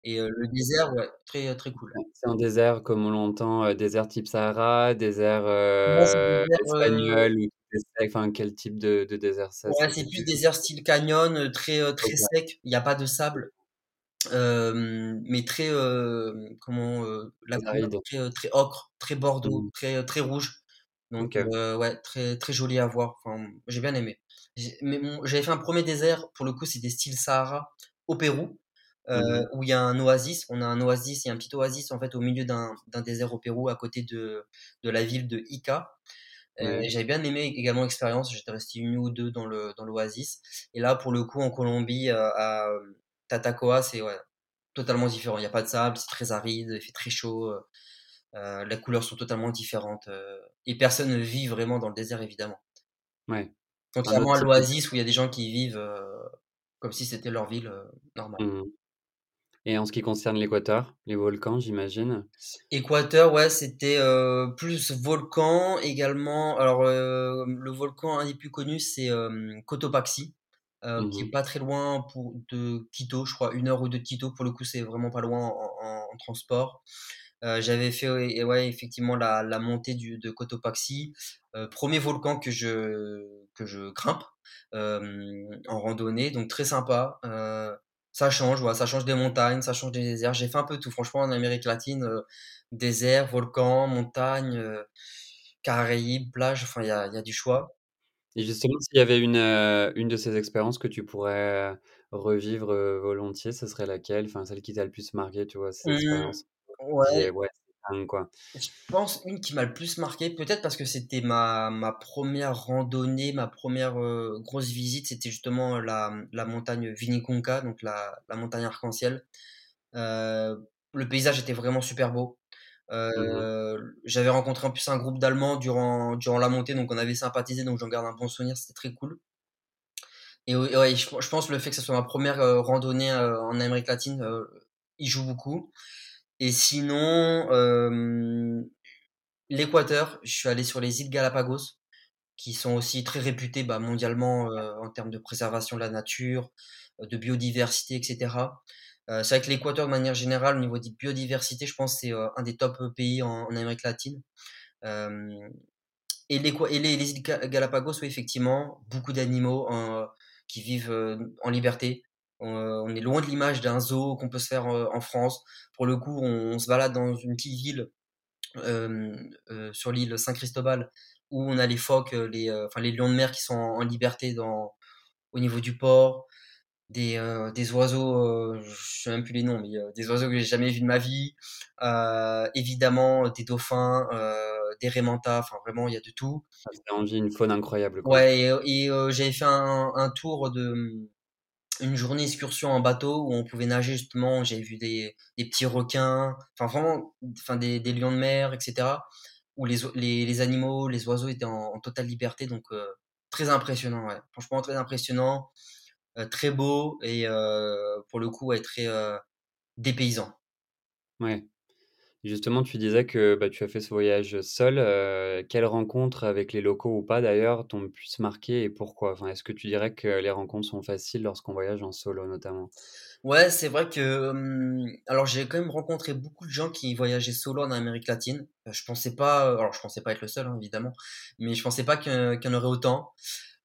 Et euh, le désert, ouais, très, très cool. C'est un désert comme on l'entend, désert type Sahara, désert, euh, espagnol steppes, enfin quel type de de désert c'est? Ouais, C'est plus désert style canyon, très, très sec. Il y a pas de sable, mais très, comment, la Très très, ocre, très bordeaux, Mmh. très, très rouge. Donc, OK. heu, ouais, très, très joli à voir. Enfin, j'ai bien aimé. J'ai mais mon j'avais fait un premier désert, pour le coup, c'était style Sahara, au Pérou, heu, Mmh mh. où il y a un oasis. On a un oasis, il y a un petit oasis, en fait, au milieu d'un d'un désert au Pérou, à côté de de la ville de Ica. Ouais. j'avais bien aimé également l'expérience, j'étais resté une ou 2 dans le dans l'oasis et là, pour le coup, en Colombie, heu, à, Tatacoa, c'est ouais, totalement différent. Il y a pas de sable, c'est très aride, il fait très chaud, heu, les couleurs sont totalement différentes, et personne ne vit vraiment dans le désert, évidemment. Ouais. Contrairement à l'oasis où il y a des gens qui vivent, heu, comme si c'était leur ville, heu, normale. mmh mh et en ce qui concerne l'équateur, les volcans, j'imagine? Équateur, ouais, c'était, heu, plus volcan également. Alors, le volcan un des plus connus, c'est, Cotopaxi, Mmh qui est pas très loin pour de Quito, je crois, une heure ou 2 de Quito. Pour le coup, c'est vraiment pas loin en en en transport. J'avais fait, ouais effectivement, la la montée du de Cotopaxi, 1 volcan que je que je grimpe, en randonnée, donc très sympa. Ça change, voilà, ça change des montagnes, ça change des déserts. J'ai fait un peu tout, franchement, en Amérique latine, désert, volcan, montagne, Caraïbes, plage, enfin, il y a y a du choix. Et justement, s'il y avait une, une de ces expériences que tu pourrais revivre, volontiers, ce serait laquelle? Enfin, celle qui t'a le plus marqué, tu vois? Ces Mmh, expériences, ouais. Je pense une qui m'a le plus marqué, peut-être parce que c'était ma ma première randonnée, ma première re grosse visite, c'était justement la, la montagne Vinicunca, donc la la montagne arc-en-ciel. Heu, le paysage était vraiment super beau. Mmh mh. Heu, j'avais rencontré en plus un groupe d'Allemands durant durant la montée, donc on avait sympathisé, donc j'en garde un bon souvenir, c'était très cool. Et ouais, je je pense le fait que ce soit ma première re randonnée, en Amérique latine, y joue beaucoup. Et sinon, l'Équateur, je suis allé sur les îles Galapagos, qui sont aussi très réputées, bah, mondialement, heu, en termes de préservation de la nature, de biodiversité et cetera. Heu, c'est vrai que l'Équateur, de manière générale, au niveau de biodiversité, je pense c'est, heu, un des top, pays en en Amérique latine. Et l'Équa et les les îles Ga Galapagos, oui, effectivement, beaucoup d'animaux, qui vivent, en liberté. Heu, on est loin de l'image d'un zoo qu'on peut se faire, heu, en France. Pour le coup, on on se balade dans une petite ville, heu, sur l'île Saint-Cristobal où on a les phoques, les, enfin les lions de mer qui sont en en liberté dans au niveau du port. Des, des oiseaux, je sais même plus les noms, mais, des oiseaux que j'ai jamais vus de ma vie. Évidemment, des dauphins, des raies mantas, enfin vraiment il y a de tout. Ça envie, une faune incroyable, quoi. Ouais et j'avais fait un un tour de, une journée excursion en bateau où on pouvait nager justement. J'avais vu des des petits requins, enfin vraiment, enfin des des lions de mer et cetera. Où les les les animaux, les oiseaux étaient en en totale liberté donc heu, très impressionnant, ouais. Franchement très impressionnant, heu, très beau et heu, pour le coup, ouais, très, heu, dépaysant. Ouais. Justement, tu disais que, bah, tu as fait ce voyage seul, heu, quelles rencontres avec les locaux ou pas d'ailleurs t'ont le plus marqué et pourquoi? Enfin, est-ce que tu dirais que les rencontres sont faciles lorsqu'on voyage en solo notamment? Ouais, c'est vrai que, alors j'ai quand même rencontré beaucoup de gens qui voyageaient solo en Amérique latine. Heu, je pensais pas, alors je pensais pas être le seul, hein, évidemment, mais je pensais pas qu'il y en aurait autant.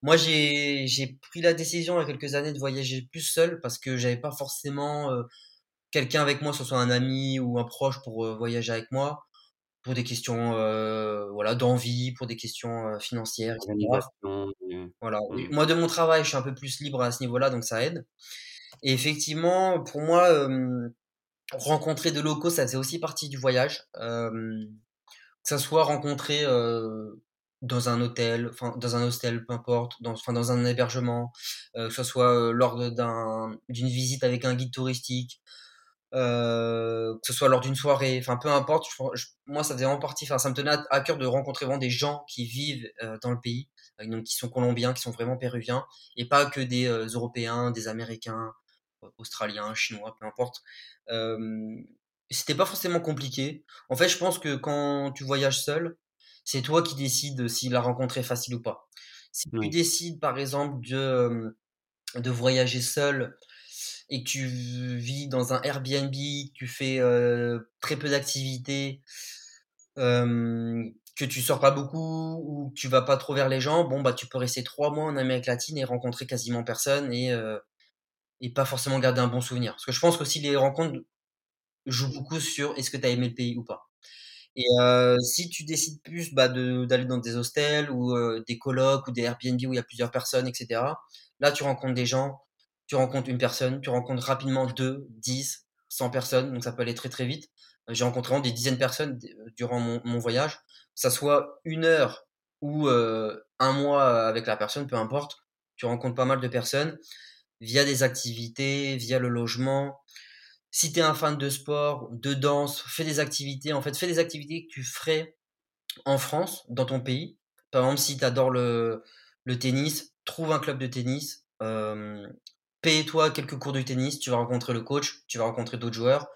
Moi, j'ai j'ai pris la décision il y a quelques années de voyager plus seul parce que j'avais pas forcément, heu, quelqu'un avec moi, que ce soit un ami ou un proche pour, voyager avec moi. pour des questions voilà, d'envie, pour des questions financières, etc. Voilà. Mmh. Moi, de mon travail, je suis un peu plus libre à ce niveau-là, donc ça aide. Et effectivement, pour moi, rencontrer de locaux, ça faisait aussi partie du voyage. que ça soit rencontrer dans un hôtel, enfin dans un hostel, peu importe, dans, enfin dans un hébergement, que ce soit lors d'un, d'une visite avec un guide touristique, que ce soit lors d'une soirée, enfin peu importe. moi, ça faisait vraiment partie. Enfin, ça me tenait à, cœur de rencontrer vraiment des gens qui vivent dans le pays, donc qui sont colombiens, qui sont vraiment péruviens, et pas que des Européens, des Américains, Australiens, Chinois, peu importe. C'était pas forcément compliqué. En fait, je pense que quand tu voyages seul, c'est toi qui décides si la rencontre est facile ou pas. Si tu décides, par exemple, de, de voyager seul et que tu vis dans un Airbnb, tu fais très peu d'activités, que tu sors pas beaucoup ou que tu vas pas trop vers les gens, bon bah tu peux rester trois mois en Amérique latine et rencontrer quasiment personne et et pas forcément garder un bon souvenir. Parce que je pense que si les rencontres jouent beaucoup sur est-ce que tu as aimé le pays ou pas. Et si tu décides plus bah, d'aller dans des hostels ou des colocs ou des Airbnb où il y a plusieurs personnes, etc., là tu rencontres des gens, tu rencontres une personne, tu rencontres rapidement deux, dix, cent personnes, donc ça peut aller très très vite. J'ai rencontré des dizaines de personnes durant mon, voyage, que ça soit une heure ou un mois avec la personne, peu importe, tu rencontres pas mal de personnes via des activités, via le logement. Si tu es un fan de sport, de danse, fais des activités. En fait, fais des activités que tu ferais en France, dans ton pays. Par exemple, si tu adores le, tennis, trouve un club de tennis. Euh, Paye-toi quelques cours de tennis. Tu vas rencontrer le coach, tu vas rencontrer d'autres joueurs.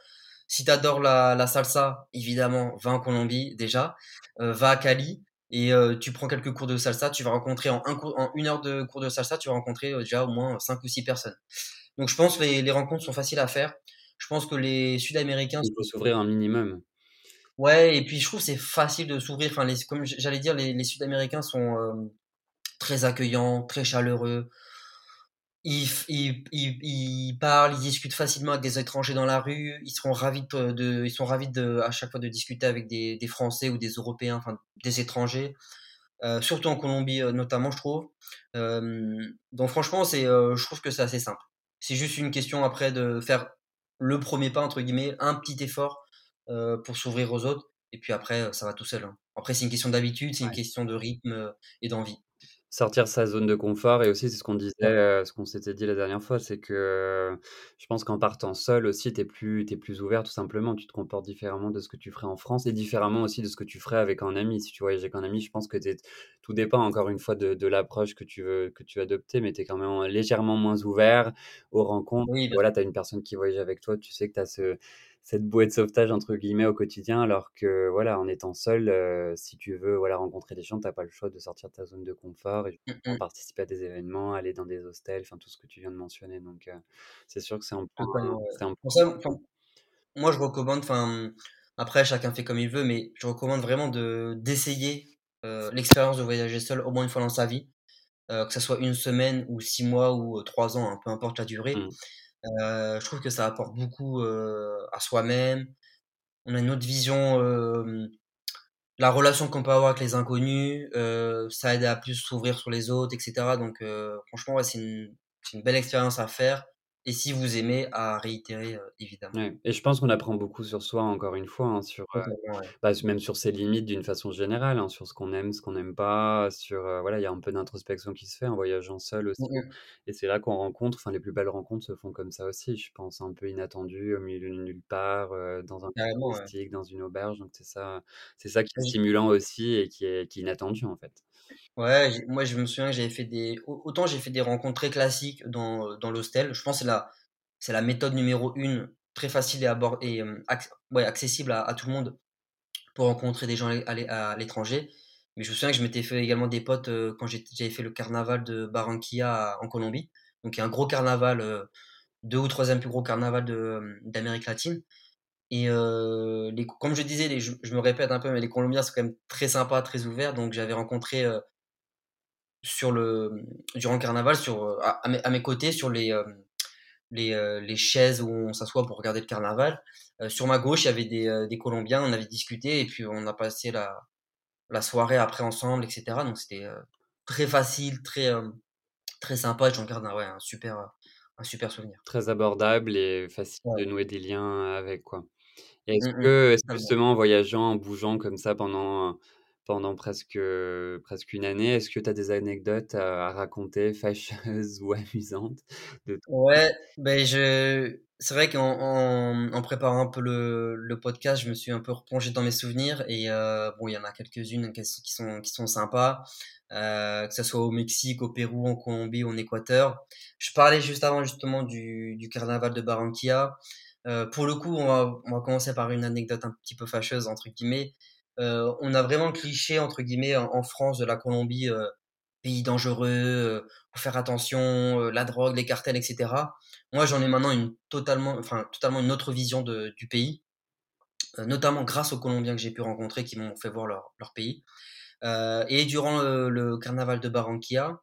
Si tu adores la, la, salsa, évidemment, va en Colombie déjà. Euh, va à Cali et euh, tu prends quelques cours de salsa, tu vas rencontrer en, un en une heure de cours de salsa, tu vas rencontrer euh, déjà au moins cinq ou six personnes. Donc je pense que les, les rencontres sont faciles à faire. Je pense que les Sud-Américains... Il faut s'ouvrir un minimum. Ouais, et puis je trouve c'est facile de s'ouvrir. Enfin, les, comme j'allais dire, les, les Sud-Américains sont très accueillants, très chaleureux ils, ils, ils, ils, parlent, ils discutent facilement avec des étrangers dans la rue. Ils seront ravis de, de ils sont ravis de, à chaque fois de discuter avec des, des Français ou des Européens, enfin des étrangers. Euh, surtout en Colombie euh, notamment, je trouve. Euh, donc franchement, c'est, euh, je trouve que c'est assez simple. C'est juste une question après de faire le premier pas entre guillemets, un petit effort euh, pour s'ouvrir aux autres, et puis après ça va tout seul. Hein. Après c'est une question d'habitude, c'est une question de rythme et d'envie. Sortir sa zone de confort et aussi c'est ce qu'on disait, ce qu'on s'était dit la dernière fois, c'est que je pense qu'en partant seul aussi, tu es plus tu plus ouvert tout simplement. Tu te comportes différemment de ce que tu ferais en France et différemment aussi de ce que tu ferais avec un ami. Si tu voyages avec un ami, je pense que tout dépend encore une fois de de l'approche que tu veux que tu veux adopter, mais tu es quand même légèrement moins ouvert aux rencontres. Oui, Voilà, tu as une personne qui voyage avec toi, tu sais que tu as ce cette bouée de sauvetage entre guillemets au quotidien alors que voilà en étant seul euh, si tu veux voilà rencontrer des gens t'as pas le choix de sortir de ta zone de confort et Mmh participer à des événements aller dans des hostels enfin tout ce que tu viens de mentionner donc euh, c'est sûr que c'est un point, c'est un Pour ça, enfin, moi je recommande, enfin après chacun fait comme il veut, mais je recommande vraiment de d'essayer euh, l'expérience de voyager seul au moins une fois dans sa vie, que ça soit une semaine ou six mois ou trois ans, hein, peu importe la durée. Mmh. Euh, je trouve que ça apporte beaucoup euh, à soi-même. On a une autre vision, euh, la relation qu'on peut avoir avec les inconnus, ça aide à plus s'ouvrir sur les autres, etc. Donc franchement, ouais, c'est une, une, belle expérience à faire. Et si vous aimez, à réitérer, euh, évidemment. Ouais. Et je pense qu'on apprend beaucoup sur soi, encore une fois, hein, sur, euh, ouais. bah, même sur ses limites d'une façon générale, hein, sur ce qu'on aime, ce qu'on n'aime pas, sur, euh, voilà, il y a un peu d'introspection qui se fait en voyageant seul aussi. Mmh Et c'est là qu'on rencontre, enfin, les plus belles rencontres se font comme ça aussi, je pense, un peu inattendues, au milieu de nulle part, dans un touristique, dans une auberge. Donc c'est ça, c'est ça qui est stimulant aussi et qui est, qui est inattendu en fait. Ouais, moi je me souviens que j'avais fait des. Autant j'ai fait des rencontres très classiques dans, dans l'hostel. Je pense que c'est la, la méthode numéro une, très facile et, abord... et ouais, accessible à, à, tout le monde pour rencontrer des gens à l'étranger. Mais je me souviens que je m'étais fait également des potes quand j'avais fait le carnaval de Barranquilla en Colombie. Donc il y a un gros carnaval, deux ou troisième plus gros carnaval d'Amérique latine. Et euh, les, comme je disais, les, je, je, me répète un peu, mais les Colombiens sont quand même très sympas, très ouverts. Donc j'avais rencontré euh, sur le durant le carnaval sur à, à, mes, à, mes, côtés sur les les, les chaises où on s'assoit pour regarder le carnaval. sur ma gauche, il y avait des, des Colombiens, on avait discuté et puis on a passé la, la soirée après ensemble, etc. Donc c'était très facile, très, très sympa. J'en garde un, ouais, un, super, un super souvenir. Très abordable et facile de nouer des liens avec, quoi. Est-ce Mmh mh. que, est-ce que justement en voyageant, en bougeant comme ça pendant, pendant presque, presque une année, est-ce que tu as des anecdotes à raconter fâcheuses ou amusantes de Ouais, beh, je c'est vrai qu'en en en préparant un peu le le podcast, je me suis un peu replongé dans mes souvenirs et bon, il y en a quelques-unes qui sont qui sont sympas, que ça soit au Mexique, au Pérou, en Colombie en Équateur. Je parlais juste avant justement du du carnaval de Barranquilla. Heu, pour le coup, on va commencer par une anecdote un petit peu «fâcheuse» entre guillemets. Heu, on a vraiment le cliché entre guillemets en France de la Colombie, heu, pays dangereux, faut faire attention, la drogue, les cartels et cetera. Moi, j'en ai maintenant une totalement enfin, totalement une autre vision du pays, notamment grâce aux Colombiens que j'ai pu rencontrer qui m'ont fait voir leur pays. Et durant le le carnaval de Barranquilla,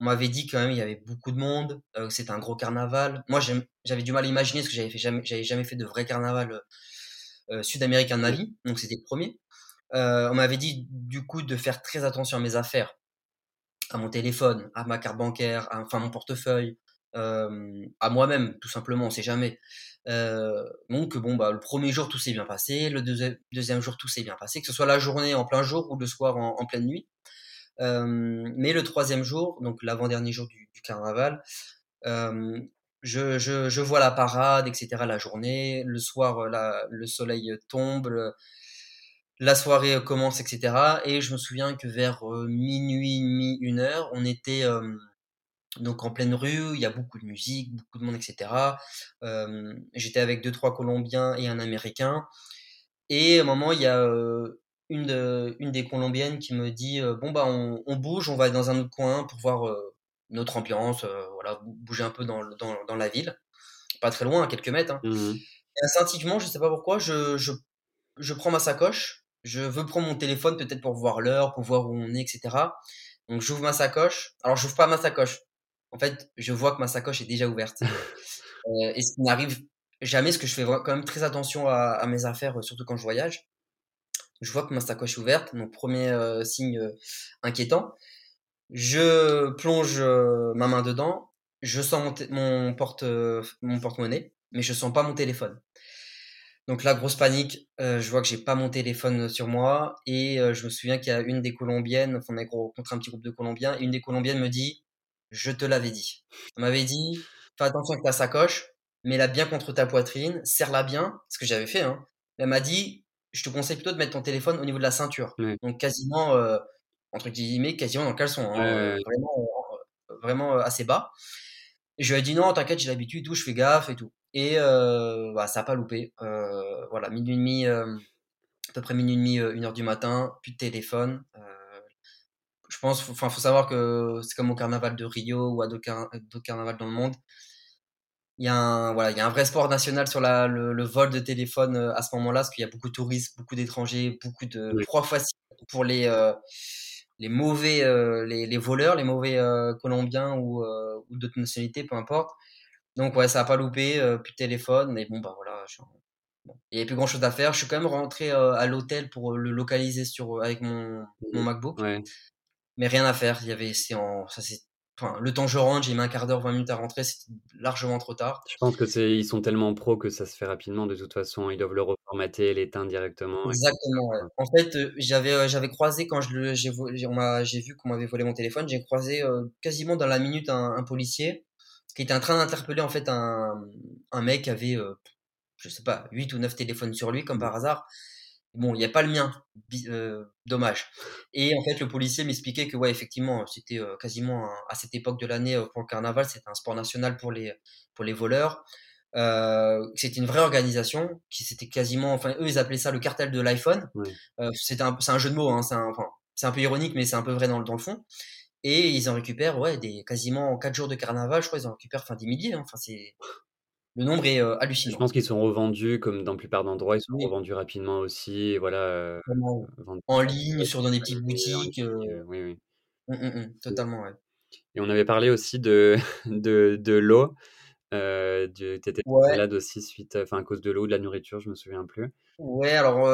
on m'avait dit quand même il y avait beaucoup de monde, que c'était un gros carnaval. Moi, j'avais du mal à imaginer parce que j'avais jamais j'avais jamais fait de vrai carnaval, heu heu, sud-américain de ma vie, donc c'était le 1er. Heu, on m'avait dit du coup de faire très attention à mes affaires, à mon téléphone, à ma carte bancaire, à enfin mon portefeuille, à moi-même tout simplement, on sait jamais. Donc bon, bah, le 1er jour tout s'est bien passé, le deuxi 2e jour tout s'est bien passé, que ce soit la journée en plein jour ou le soir en en pleine nuit. Mais le 3e jour, donc l'avant-dernier jour du carnaval, je vois la parade et cetera la journée. Le soir, la le soleil tombe, le la soirée commence et cetera et je me souviens que vers, heu, 00:30-01:00, on était, donc en pleine rue, il y a beaucoup de musique, beaucoup de monde et cetera. Hem, j'étais avec 2-3 Colombiens et un Américain et à un moment, il y a, une de une des Colombiennes qui me dit, heu: «Bon, bah, on on bouge, on va dans un autre coin pour voir, heu, notre ambiance, heu, voilà, bou bouger un peu dans dans dans la ville». Pas très loin, à quelques mètres, hein Mmh et instinctivement, je sais pas pourquoi, je je je prends ma sacoche, je veux prendre mon téléphone peut-être pour voir l'heure, pour voir où on est et cetera. Donc j'ouvre ma sacoche. Alors j'ouvre pas ma sacoche. En fait, je vois que ma sacoche est déjà ouverte, heu et ce qui n'arrive jamais parce que je fais quand même très attention à à mes affaires, heu, surtout quand je voyage. Je vois que ma sacoche est ouverte, donc 1er, heu, signe, heu, inquiétant. Je plonge, heu, ma main dedans, je sens mon porte, mon porte-monnaie, mais je sens pas mon téléphone. Donc là, grosse panique, je vois que j'ai pas mon téléphone sur moi et je me souviens qu'il y a une des Colombiennes, enfin on avait rencontré un petit groupe de Colombiens et une des Colombiennes me dit: «Je te l'avais dit». Elle m'avait dit: «Fais attention avec ta sacoche, mets-la bien contre ta poitrine, serre-la bien», ce que j'avais fait, hein. Elle m'a dit: «Je te conseille plutôt de mettre ton téléphone au niveau de la ceinture». Ouais. Donc quasiment, heu, entre guillemets, «quasiment dans le caleçon», hein, ouais, ouais. vraiment, heu, vraiment, assez bas et je lui ai dit: «Non, t'inquiète, j'ai l'habitude et tout, je fais gaffe et tout» et bah, ça a pas loupé. Voilà 00:30, hem, à peu près 00:30, heu, 01:00 du matin, plus de téléphone. Je pense, enfin, faut savoir que c'est comme au carnaval de Rio ou à d'autres carnavals dans le monde. Il y a un voilà, il y a un vrai sport national sur la le le vol de téléphone, heu, à ce moment-là, parce qu'il y a beaucoup de touristes, beaucoup d'étrangers, beaucoup de Oui. proies faciles pour les, heu, les mauvais, heu, les les voleurs, les mauvais, Colombiens ou d'autres nationalités, peu importe. Donc ouais, ça a pas loupé, plus de téléphone mais bon, bah, voilà, je bon, il y avait plus grand chose à faire. Je suis quand même rentré, à l'hôtel pour, le localiser sur, avec mon mon Mmh MacBook. Ouais. Mais rien à faire, il y avait c'est en ça c'est enfin, le temps que je rentre, j'ai mis 1/4 d'heure, 20 minutes à rentrer, c'était largement trop tard. Je pense que c'est ils sont tellement pros que ça se fait rapidement de toute façon. Ils doivent le reformater, l'éteindre directement Exactement, ouais. En fait, heu, j'avais, heu, j'avais croisé quand je le j'ai j'ai vu qu'on m'avait volé mon téléphone, j'ai croisé, heu, quasiment dans la minute un un policier qui était en train d'interpeller en fait un, mmh, un mec qui avait, heu, je sais pas 8 ou 9 téléphones sur lui comme Mmh. par hasard. Bon, il y a pas le mien, heu, dommage et en fait, le policier m'expliquait que ouais, effectivement, c'était, heu, quasiment un à cette époque de l'année, heu, pour le carnaval, c'était un sport national pour les pour les voleurs. C'était une vraie organisation, qui c'était quasiment enfin, eux, ils appelaient ça le cartel de l'iPhone. C'était un c'est un jeu de mots, hein, c'est un c'est un peu ironique, mais c'est un peu vrai dans le dans le fond et ils en récupèrent, ouais, des quasiment 4 jours de carnaval, je crois, ils en récupèrent enfin des milliers, hein, enfin c'est le nombre est, heu, Je hallucinant. pense qu'ils sont revendus comme dans plupart d'endroits, ils sont Oui. revendus rapidement aussi et voilà, En à ligne, sur dans des petites boutiques, oui, oui. mmh, mmh mh, Mmh totalement, ouais. et on avait parlé aussi de de de l'eau. Tu étais Ouais. malade aussi suite, enfin, à cause de l'eau, de la nourriture, je me souviens plus. Ouais, alors,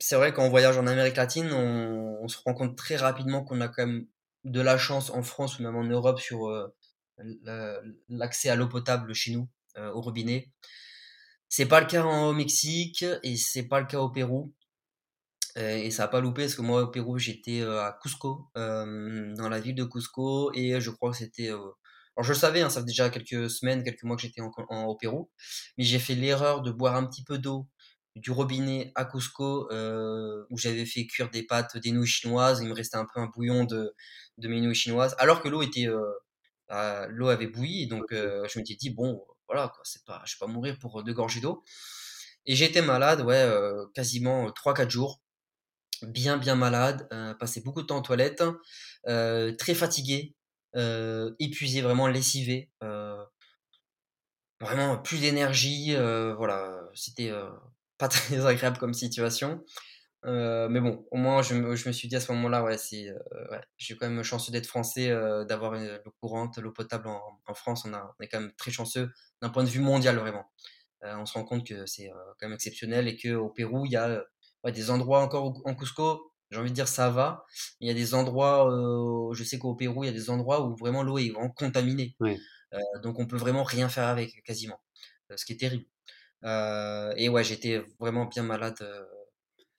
c'est vrai on voyage en Amérique latine, on on se rend compte très rapidement qu'on a quand même de la chance en France ou même en Europe sur, l'accès à l'eau potable chez nous, au robinet. C'est pas le cas au Mexique et c'est pas le cas au Pérou. Heu et ça a pas loupé parce que moi au Pérou j'étais, heu, à Cusco, dans la ville de Cusco et je crois que c'était, alors je le savais, hein, ça fait déjà quelques semaines, quelques mois que j'étais en en au Pérou, mais j'ai fait l'erreur de boire un petit peu d'eau du robinet à Cusco, où j'avais fait cuire des pâtes, des nouilles chinoises. Il me restait un peu un bouillon de de mes nouilles chinoises, alors que l'eau était, l'eau avait bouilli donc je m'étais dit: «Bon, voilà quoi, c'est pas je vais pas mourir pour 2 gorgées d'eau» et été malade, ouais, heu, quasiment 3-4 jours. Bien, bien malade, passé beaucoup de temps aux toilettes, heu, très fatigué, épuisé, vraiment lessivé, vraiment plus d'énergie, voilà, c'était, pas très agréable comme situation, heu, mais bon, au moins je me je me suis dit à ce moment-là, ouais, c'est, heu, ouais, suis quand même chanceux d'être français, heu, d'avoir l'eau courante, l'eau potable en en France. On a on est quand même très chanceux d'un point de vue mondial, vraiment. Heu, on se rend compte que c'est, quand même exceptionnel et qu'au Pérou, il y a, ouais, des endroits encore en Cusco, j'ai envie de dire ça va. Il y a des endroits, je sais qu'au Pérou, il y a des endroits où vraiment l'eau est vraiment contaminée, donc on peut vraiment rien faire avec quasiment, ce qui est terrible, et ouais, j'étais vraiment bien malade,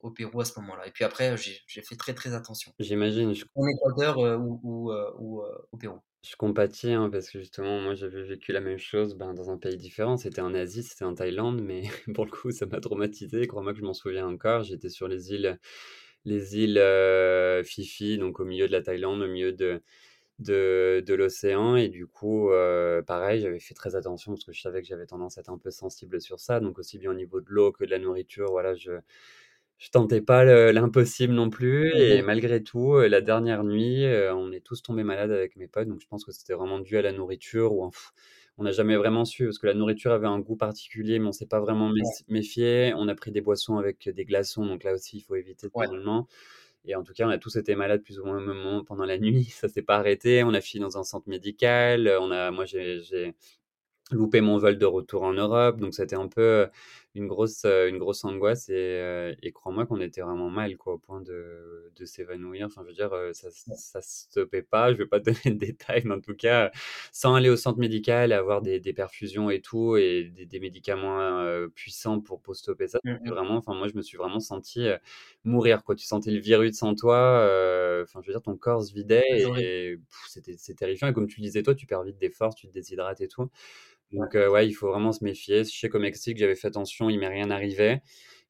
au Pérou à ce moment-là et puis après, j'ai j'ai fait très, très attention. J'imagine, je En Équateur, heu, ou ou, heu, ou, heu, au Pérou. Je compatis, hein, parce que justement, moi, j'avais vécu la même chose, ben, dans un pays différent. C'était en Asie, c'était en Thaïlande, mais pour le coup, ça m'a traumatisé. Crois-moi que je m'en souviens encore. J'étais sur les îles les îles, Phi, donc au milieu de la Thaïlande, au milieu de de de l'océan et du coup, pareil, j'avais fait très attention parce que je savais que j'avais tendance à être un peu sensible sur ça, donc aussi bien au niveau de l'eau que de la nourriture, voilà, je je tentais pas le l'impossible non plus Mmh et malgré tout, la dernière nuit, on est tous tombés malades avec mes potes, donc je pense que c'était vraiment dû à la nourriture ou on n'a jamais vraiment su parce que la nourriture avait un goût particulier, mais on s'est pas vraiment méfié. On a pris des boissons avec des glaçons, donc là aussi, il faut éviter ouais. normalement et en tout cas, on a tous été malades plus ou moins au même moment pendant la nuit. Ça s'est pas arrêté. On a fini dans un centre médical, on a moi, j'ai loupé mon vol de retour en Europe, donc c'était un peu, une grosse, heu, une grosse angoisse et heu et crois-moi qu'on était vraiment mal, quoi, au point de de s'évanouir. Enfin, je veux dire, heu, ça ça stoppait pas. Je vais pas te donner de détails, mais en tout cas, sans aller au centre médical avoir des des perfusions et tout et des des médicaments, puissants pour pour stopper ça, Mmh vraiment enfin, moi, je me suis vraiment senti, mourir, quoi. Tu sentais le virus en toi, enfin, je veux dire, ton corps se vidait et c'était c'est terrifiant et comme tu disais toi, tu perds vite des forces, tu te déshydrates et tout. Donc heu, ouais, il faut vraiment se méfier. Je sais qu'au Mexique, j'avais fait attention, il m'est rien arrivé.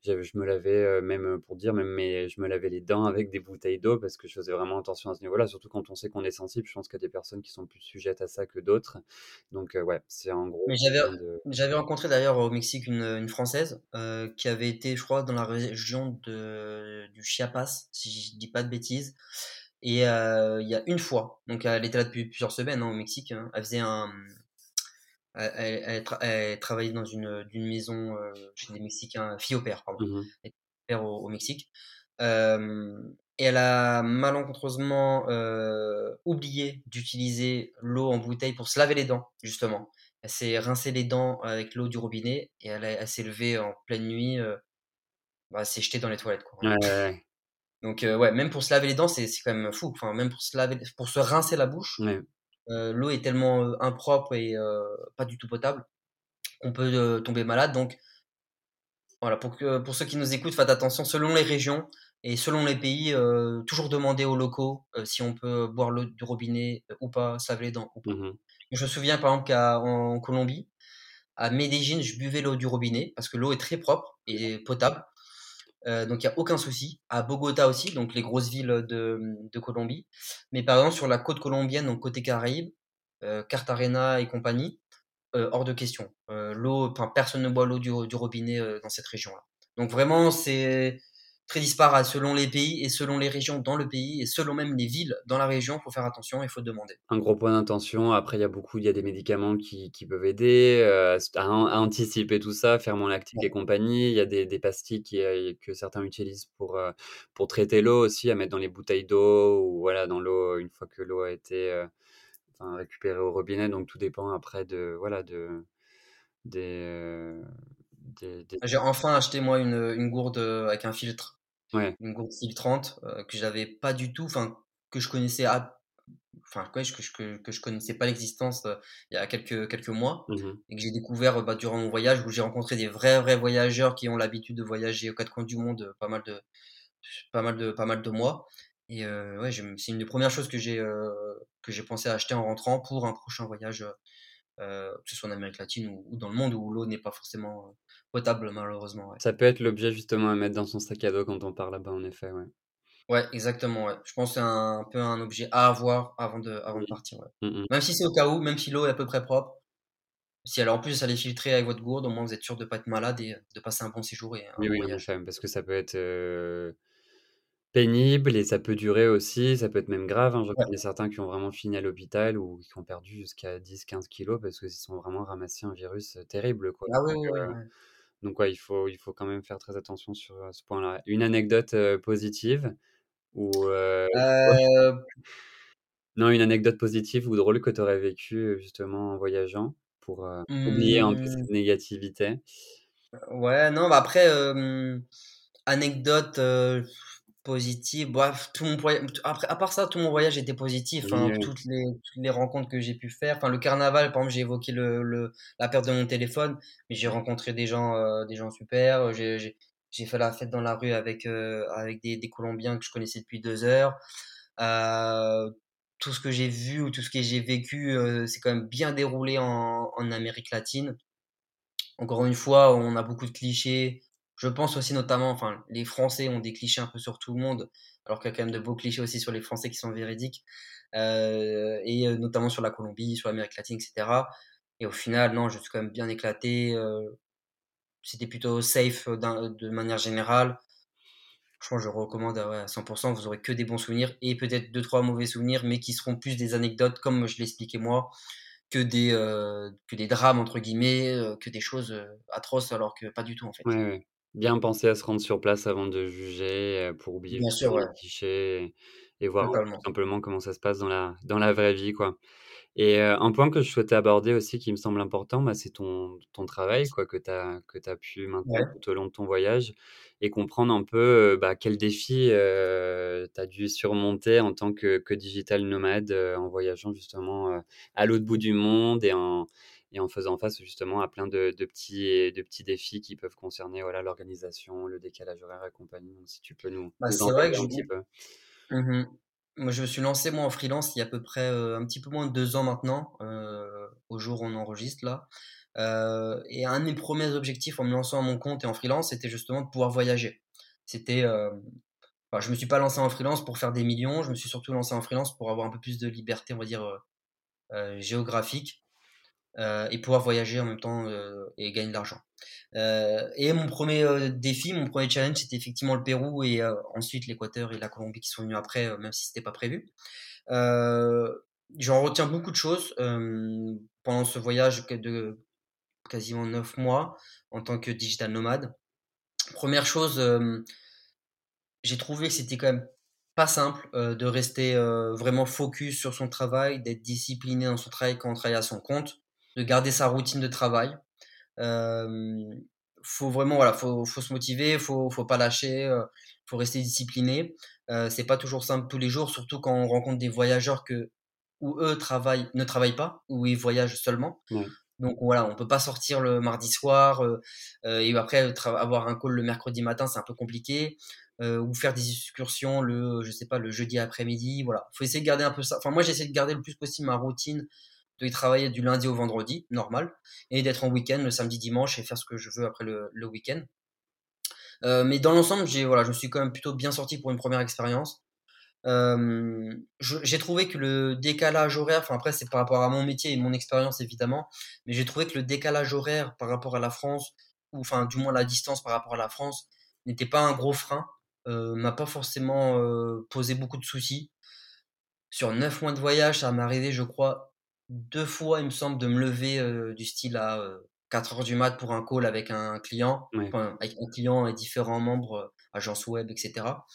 Je me lavais, heu, même, heu, pour dire, même mes je me lavais les dents avec des bouteilles d'eau parce que je faisais vraiment attention à ce niveau-là, surtout quand on sait qu'on est sensible. Je pense qu'il y a des personnes qui sont plus sujettes à ça que d'autres. Donc heu, ouais, c'est en gros Mais j'avais de rencontré d'ailleurs au Mexique une, une Française, heu, qui avait été, je crois, dans la région de du Chiapas, si je dis pas de bêtises et il y a une fois, donc elle était là depuis plusieurs semaines, hein, au Mexique, hein. Elle faisait un, elle elle elle tra elle travaillait dans une, maison, heu, chez des Mexicains, fille au père, pardon. Elle au père au au Mexique. Et elle a malencontreusement, heu, oublié d'utiliser l'eau en bouteille pour se laver les dents, justement. Elle s'est rincé les dents avec l'eau du robinet et elle s'est levée en pleine nuit, heu, bah, elle s'est jetée dans les toilettes, quoi, Ouais, ouais. Donc ouais, même pour se laver les dents, c'est c'est quand même fou. Enfin, même pour se laver pour se rincer la bouche, Ouais. Heu, l'eau est tellement, impropre et pas du tout potable qu'on peut, tomber malade. Donc Voilà, pour que pour ceux qui nous écoutent, faites attention selon les régions et selon les pays, toujours demander aux locaux, si on peut boire l'eau du robinet, ou pas, se laver les dents ou pas. Mmh Je me souviens par exemple qu'à en Colombie, à Medellín, je buvais l'eau du robinet parce que l'eau est très propre et potable, heu, donc il y a aucun souci. À Bogota aussi, donc les grosses villes, de, de Colombie. Mais par exemple sur la côte colombienne, donc côté Caraïbes, heu, Cartagena et compagnie, Heu, hors de question. Heu, l'eau personne ne boit l'eau du du robinet, heu, dans cette région-là. Donc vraiment c'est très disparate selon les pays et selon les régions dans le pays et selon même les villes dans la région, faut faire attention, il faut demander. Un gros point d'intention. Après, il y a beaucoup il y a des médicaments qui qui peuvent aider, heu, à anticiper tout ça, ferment lactique Ouais. et compagnie. Il y a des des pastilles qui, heu, que certains utilisent pour, heu, pour traiter l'eau aussi, à mettre dans les bouteilles d'eau ou voilà, dans l'eau, une fois que l'eau a été, heu enfin récupéré au robinet, donc tout dépend après de voilà de des, des des J'ai enfin acheté moi une, une gourde, avec un filtre. Ouais. Une gourde filtrante, heu, que j'avais pas du tout, enfin que je connaissais à enfin que je que que je connaissais pas l'existence, heu, il y a quelques quelques mois Mmh et que j'ai découvert, bah, durant mon voyage où j'ai rencontré des vrais, vrais voyageurs qui ont l'habitude de voyager aux 4 coins du monde, pas mal de pas mal de pas mal de mois et ouais, c'est une des premières choses que j'ai, que j'ai pensé à acheter en rentrant pour un prochain voyage, heu que ce soit en Amérique latine ou ou dans le monde où l'eau n'est pas forcément, potable malheureusement, ouais. Ça peut être l'objet justement à mettre dans son sac à dos quand on part là-bas en effet, ouais. Ouais, exactement, ouais. Je pense c'est un un peu un objet à avoir avant de avant de Oui. partir, ouais. Mmh mh. Même si c'est au cas où, même si l'eau est à peu près propre, si elle en plus elle est filtrée avec votre gourde, au moins vous êtes sûr de pas être malade et de passer un bon séjour et un Oui, bon oui, voyage. effet, parce que ça peut être, pénible et ça peut durer aussi, ça peut être même grave, hein. J'en Ouais. connais certains qui ont vraiment fini à l'hôpital ou qui ont perdu jusqu'à 10-15 kilogrammes parce qu'ils sont vraiment ramassé un virus, terrible, quoi. Ah oui, Donc oui, oui, heu, ouais. donc ouais, il faut il faut quand même faire très attention sur, ce point-là. Une anecdote, positive ou non, une anecdote positive ou drôle que tu aurais vécue, justement en voyageant pour, oublier un peu mmh, cette négativité? ouais, non, bah, après, anecdote, positive, bah, tout mon voya après à part ça, tout mon voyage était positif, hein. oui. Toutes les toutes les rencontres que j'ai pu faire, enfin le carnaval, par exemple, j'ai évoqué le le la perte de mon téléphone, mais j'ai rencontré des gens, heu, des gens super, heu, j'ai fait la fête dans la rue avec, heu, avec des des Colombiens que je connaissais depuis 2 heures. Heu, tout ce que j'ai vu ou tout ce que j'ai vécu, heu, s'est quand même bien déroulé en en Amérique latine. Encore une fois, on a beaucoup de clichés. Je pense aussi notamment, enfin, les Français ont des clichés un peu sur tout le monde, alors qu'il y a quand même de beaux clichés aussi sur les Français qui sont véridiques, heu et heu, notamment sur la Colombie, sur l'Amérique latine, et cetera et au final, non, je suis quand même bien éclaté, heu, c'était plutôt safe, de manière générale. Franchement, je recommande, à 100 vous aurez que des bons souvenirs et peut-être deux trois mauvais souvenirs, mais qui seront plus des anecdotes comme je l'expliquais moi, que des, que des «drames» entre guillemets, que des choses, atroces alors que pas du tout en fait. Bien penser à se rendre sur place avant de juger, pour oublier Bien sûr, ouais, les clichés et et voir, tout simplement comment ça se passe dans la dans la vraie vie, quoi. Et un point que je souhaitais aborder aussi qui me semble important, bah, c'est ton ton travail quoi, que tu as que tu as pu maintenir Ouais. tout au long de ton voyage et comprendre un peu, bah, quels défis, heu, tu as dû surmonter en tant que que digital nomade, en voyageant justement, à l'autre bout du monde et en et en faisant face justement à plein de de petits de petits défis qui peuvent concerner, voilà, l'organisation, le décalage horaire et compagnie. Donc si tu peux nous Bah, nous en c'est vrai que parler je un petit peu? mmh Moi, je me suis lancé moi en freelance il y a à peu près, heu, un petit peu moins de 2 ans maintenant, heu, au jour où on enregistre là, heu et un de mes premiers objectifs en me lançant à mon compte et en freelance, c'était justement de pouvoir voyager. C'était, Enfin, je me suis pas lancé en freelance pour faire des millions, je me suis surtout lancé en freelance pour avoir un peu plus de liberté, on va dire, géographique, heu et pouvoir voyager en même temps, heu et gagner de l'argent. Heu et mon premier er défi, mon premier challenge, c'était effectivement le Pérou et heu, ensuite l'Équateur et la Colombie qui sont venus après, heu, même si c'était pas prévu. J'en retiens beaucoup de choses, pendant ce voyage de quasiment 9 mois en tant que digital nomade. Première chose, J'ai trouvé que c'était quand même pas simple, heu, de rester, heu, vraiment focus sur son travail, d'être discipliné dans son travail quand on travaille à son compte, de garder sa routine de travail. Hem, faut vraiment, voilà, faut faut se motiver, faut faut pas lâcher, heu, faut rester discipliné. Heu, c'est pas toujours simple tous les jours, surtout quand on rencontre des voyageurs que où eux travaillent ne travaillent pas, où ils voyagent seulement. Donc voilà, on peut pas sortir le mardi soir, et après avoir un call le mercredi matin, c'est un peu compliqué, ou faire des excursions le, je sais pas, le jeudi après-midi, voilà. Faut essayer de garder un peu ça enfin moi j'essaie de garder le plus possible ma routine, de travailler du lundi au vendredi, normal et d'être en week-end le samedi, dimanche et faire ce que je veux après le week-end. Heu, mais dans l'ensemble, j'ai voilà, je me suis quand même plutôt bien sorti pour une première expérience. Je j'ai trouvé que le décalage horaire, enfin après c'est par rapport à mon métier et mon expérience évidemment, mais j'ai trouvé que le décalage horaire par rapport à la France, ou enfin du moins la distance par rapport à la France, n'était pas un gros frein, heu, m'a pas forcément, heu, posé beaucoup de soucis. Sur 9 mois de voyage, ça m'est arrivé je crois 2 fois il me semble de me lever, du style à, heu, 4:00 du mat pour un call avec un client, enfin avec un client et différents membres, agences web et cetera.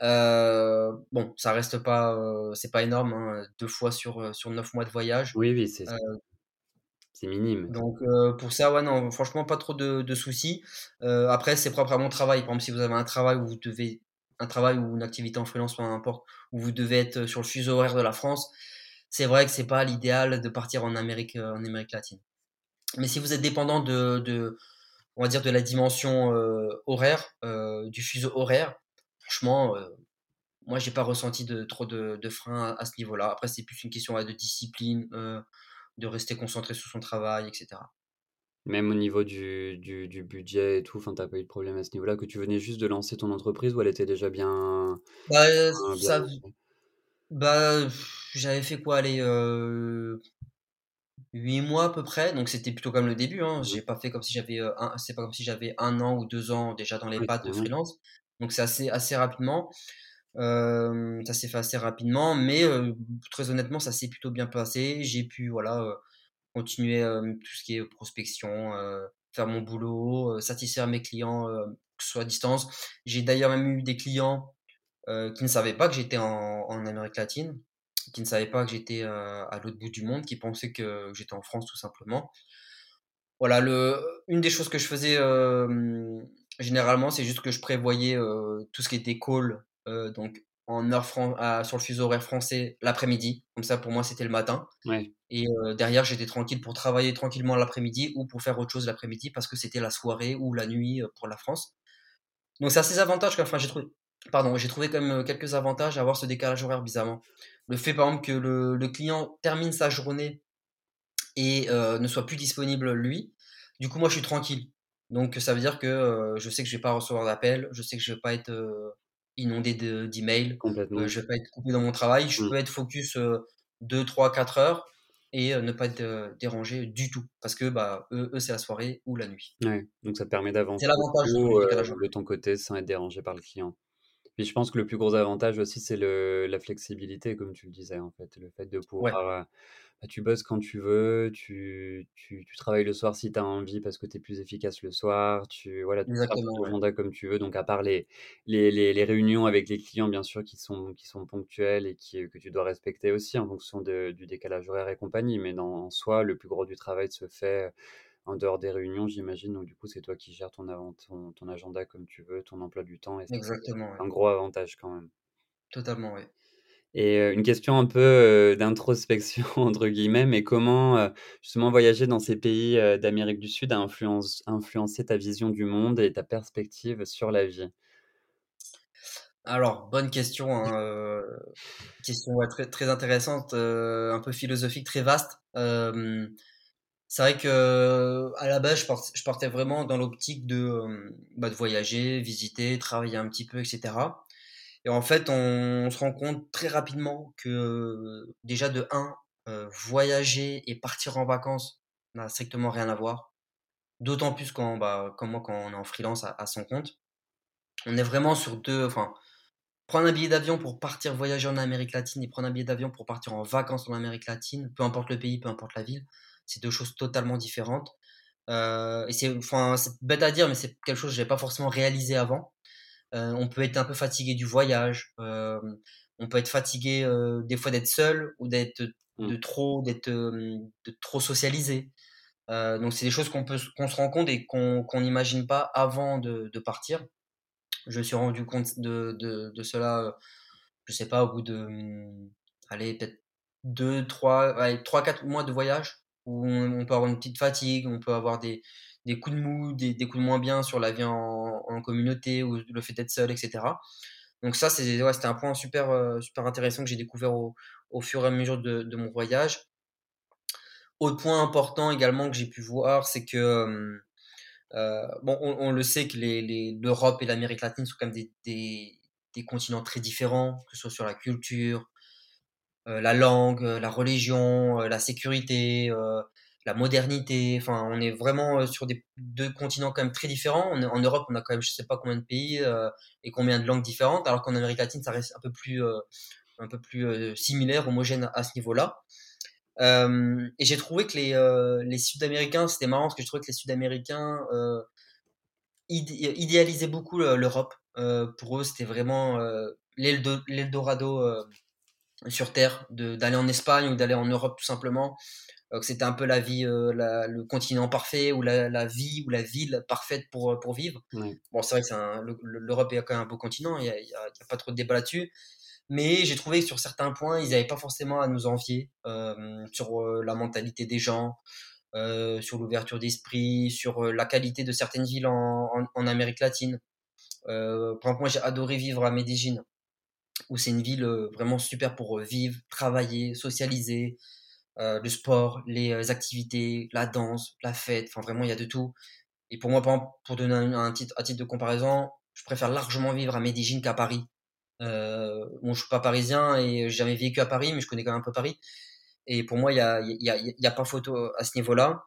bon, ça reste pas, c'est pas énorme, hein, deux fois sur, sur 9 mois de voyage. Oui, oui, c'est c'est minime. Donc pour ça, ouais, non, franchement, pas trop de, de soucis. après, c'est propre à mon travail. Par exemple, si vous avez un travail où vous devez, un travail ou une activité en freelance, peu importe, où vous devez être sur le fuseau horaire de la France, c'est vrai que c'est pas l'idéal de partir en Amérique, en Amérique latine. Mais si vous êtes dépendant de, de on va dire, de la dimension horaire, du fuseau horaire, franchement, moi, j'ai pas ressenti de, trop de, de freins à, ce niveau-là. Après, c'est plus une question de discipline, de rester concentré sur son travail, etc. Même au niveau du, du, budget et tout, enfin, t'as pas eu de problème à ce niveau-là, que tu venais juste de lancer ton entreprise ou elle était déjà bien. Bah, ça, bah j'avais fait quoi, aller 8 mois à peu près, donc c'était plutôt comme le début. Hein. J'ai pas fait comme si j'avais un, c'est pas comme si j'avais un an ou deux ans déjà dans les pattes de freelance. Donc c'est assez, assez rapidement. ça s'est fait assez rapidement, mais très honnêtement, ça s'est plutôt bien passé. J'ai pu voilà continuer tout ce qui est prospection, faire mon boulot, satisfaire mes clients, que ce soit à distance. J'ai d'ailleurs même eu des clients qui ne savaient pas que j'étais en, en Amérique latine qui ne savaient pas que j'étais à l'autre bout du monde, qui pensaient que j'étais en France tout simplement. Voilà, le, une des choses que je faisais généralement, c'est juste que je prévoyais tout ce qui était call, donc en heure sur le fuseau horaire français l'après-midi. Comme ça, pour moi, c'était le matin. Et derrière, j'étais tranquille pour travailler tranquillement l'après-midi ou pour faire autre chose l'après-midi parce que c'était la soirée ou la nuit pour la France. Donc, c'est assez avantage. Enfin, j'ai trouvé, pardon, j'ai trouvé quand même quelques avantages à avoir ce décalage horaire bizarrement. Le fait, par exemple, que le, client termine sa journée et euh, ne soit plus disponible lui, du coup, moi, je suis tranquille. Donc, ça veut dire que euh, je sais que je vais pas recevoir d'appel, je sais que je vais pas être euh, inondé d'emails, je je vais pas être coupé dans mon travail, je mmh. peux être focus 2, 3, 4 heures et ne pas être dérangé du tout parce que bah eux, c'est la soirée ou la nuit. Ouais, donc ça permet d'avancer de ton côté sans être dérangé par le client. Puis je pense que le plus gros avantage aussi, c'est la flexibilité, comme tu le disais, en fait. Le fait de pouvoir. Euh, bah, tu bosses quand tu veux, tu, tu, travailles le soir si tu as envie parce que tu es plus efficace le soir, tu voilà, tu fais ton agenda comme tu veux. Donc, à part les, les, les, réunions avec les clients, bien sûr, qui sont, qui sont ponctuelles et qui, que tu dois respecter aussi en fonction de, du décalage horaire et compagnie. Mais dans, en soi, le plus gros du travail se fait en dehors des réunions, j'imagine. Donc, du coup, c'est toi qui gères ton, ton, ton, agenda comme tu veux, ton emploi du temps. Et Exactement. Un gros avantage quand même. Totalement, oui. Et une question un peu d'introspection, entre guillemets, mais comment justement voyager dans ces pays d'Amérique du Sud a influence, influencé ta vision du monde et ta perspective sur la vie? Alors, bonne question, hein, question très, très intéressante, un peu philosophique, très vaste. C'est vrai que à la base, je partais, vraiment dans l'optique de, bah, de voyager, visiter, travailler un petit peu, etc. Et en fait, on, se rend compte très rapidement que déjà de 1, voyager et partir en vacances n'a strictement rien à voir. D'autant plus quand, bah, comme moi, quand on est en freelance à, son compte. On est vraiment sur deux. Enfin, prendre un billet d'avion pour partir voyager en Amérique latine et prendre un billet d'avion pour partir en vacances en Amérique latine, peu importe le pays, peu importe la ville, c'est deux choses totalement différentes. Euh, et c'est, enfin, c'est bête à dire, mais c'est quelque chose que n'avais pas forcément réalisé avant. Euh, on peut être un peu fatigué du voyage. Euh, on peut être fatigué des fois d'être seul ou d'être de mmh. trop, d'être de trop socialisé. donc c'est des choses qu'on peut, qu'on se rend compte et qu'on n'imagine pas avant de, de, partir. Je me suis rendu compte de, de, de cela, je sais pas, au bout de, mmh, allez, peut-être 2, 3, 3, 4 mois de voyage où on, peut avoir une petite fatigue, on peut avoir des, des coups de mou, des, coups de moins bien sur la vie en, communauté ou le fait d'être seul, etc. Donc ça, c'était un point super, euh, super intéressant que j'ai découvert au, au, fur et à mesure de, mon voyage. Autre point important également que j'ai pu voir, c'est que, euh, bon, on, le sait que l'Europe et l'Amérique latine sont quand même des, des, des, continents très différents, que ce soit sur la culture, la langue, euh, la religion, euh, la sécurité, la modernité. Enfin, on est vraiment sur des, deux continents quand même très différents. en Europe, on a quand même je sais pas combien de pays et combien de langues différentes, alors qu'en Amérique latine, ça reste un peu plus, un peu plus similaire, homogène à ce niveau-là. et j'ai trouvé que les, les Sud-Américains, c'était marrant parce que je trouvais que les Sud-Américains idéalisaient beaucoup l'Europe. pour eux, c'était vraiment l'Eldorado sur Terre, d'aller en Espagne ou d'aller en Europe tout simplement. que c'était un peu la vie, le continent parfait ou la, vie ou la ville parfaite pour, pour vivre. Bon, c'est vrai que l'Europe est quand même un beau continent, il n'y a, a, pas trop de débat là-dessus. Mais j'ai trouvé que sur certains points, ils n'avaient pas forcément à nous envier sur la mentalité des gens, euh, sur l'ouverture d'esprit, sur euh, la qualité de certaines villes en, en, Amérique latine. Euh, par exemple, moi j'ai adoré vivre à Medellín, où c'est une ville vraiment super pour vivre, travailler, socialiser, le sport, les activités, la danse, la fête, enfin vraiment il y a de tout. Et pour moi, pour donner un, titre, à titre de comparaison, je préfère largement vivre à Medellín qu'à Paris. Euh, bon, je suis pas parisien et j'ai jamais vécu à Paris, mais je connais quand même un peu Paris. Et pour moi, il n'y a, y a, y a, pas photo à ce niveau-là.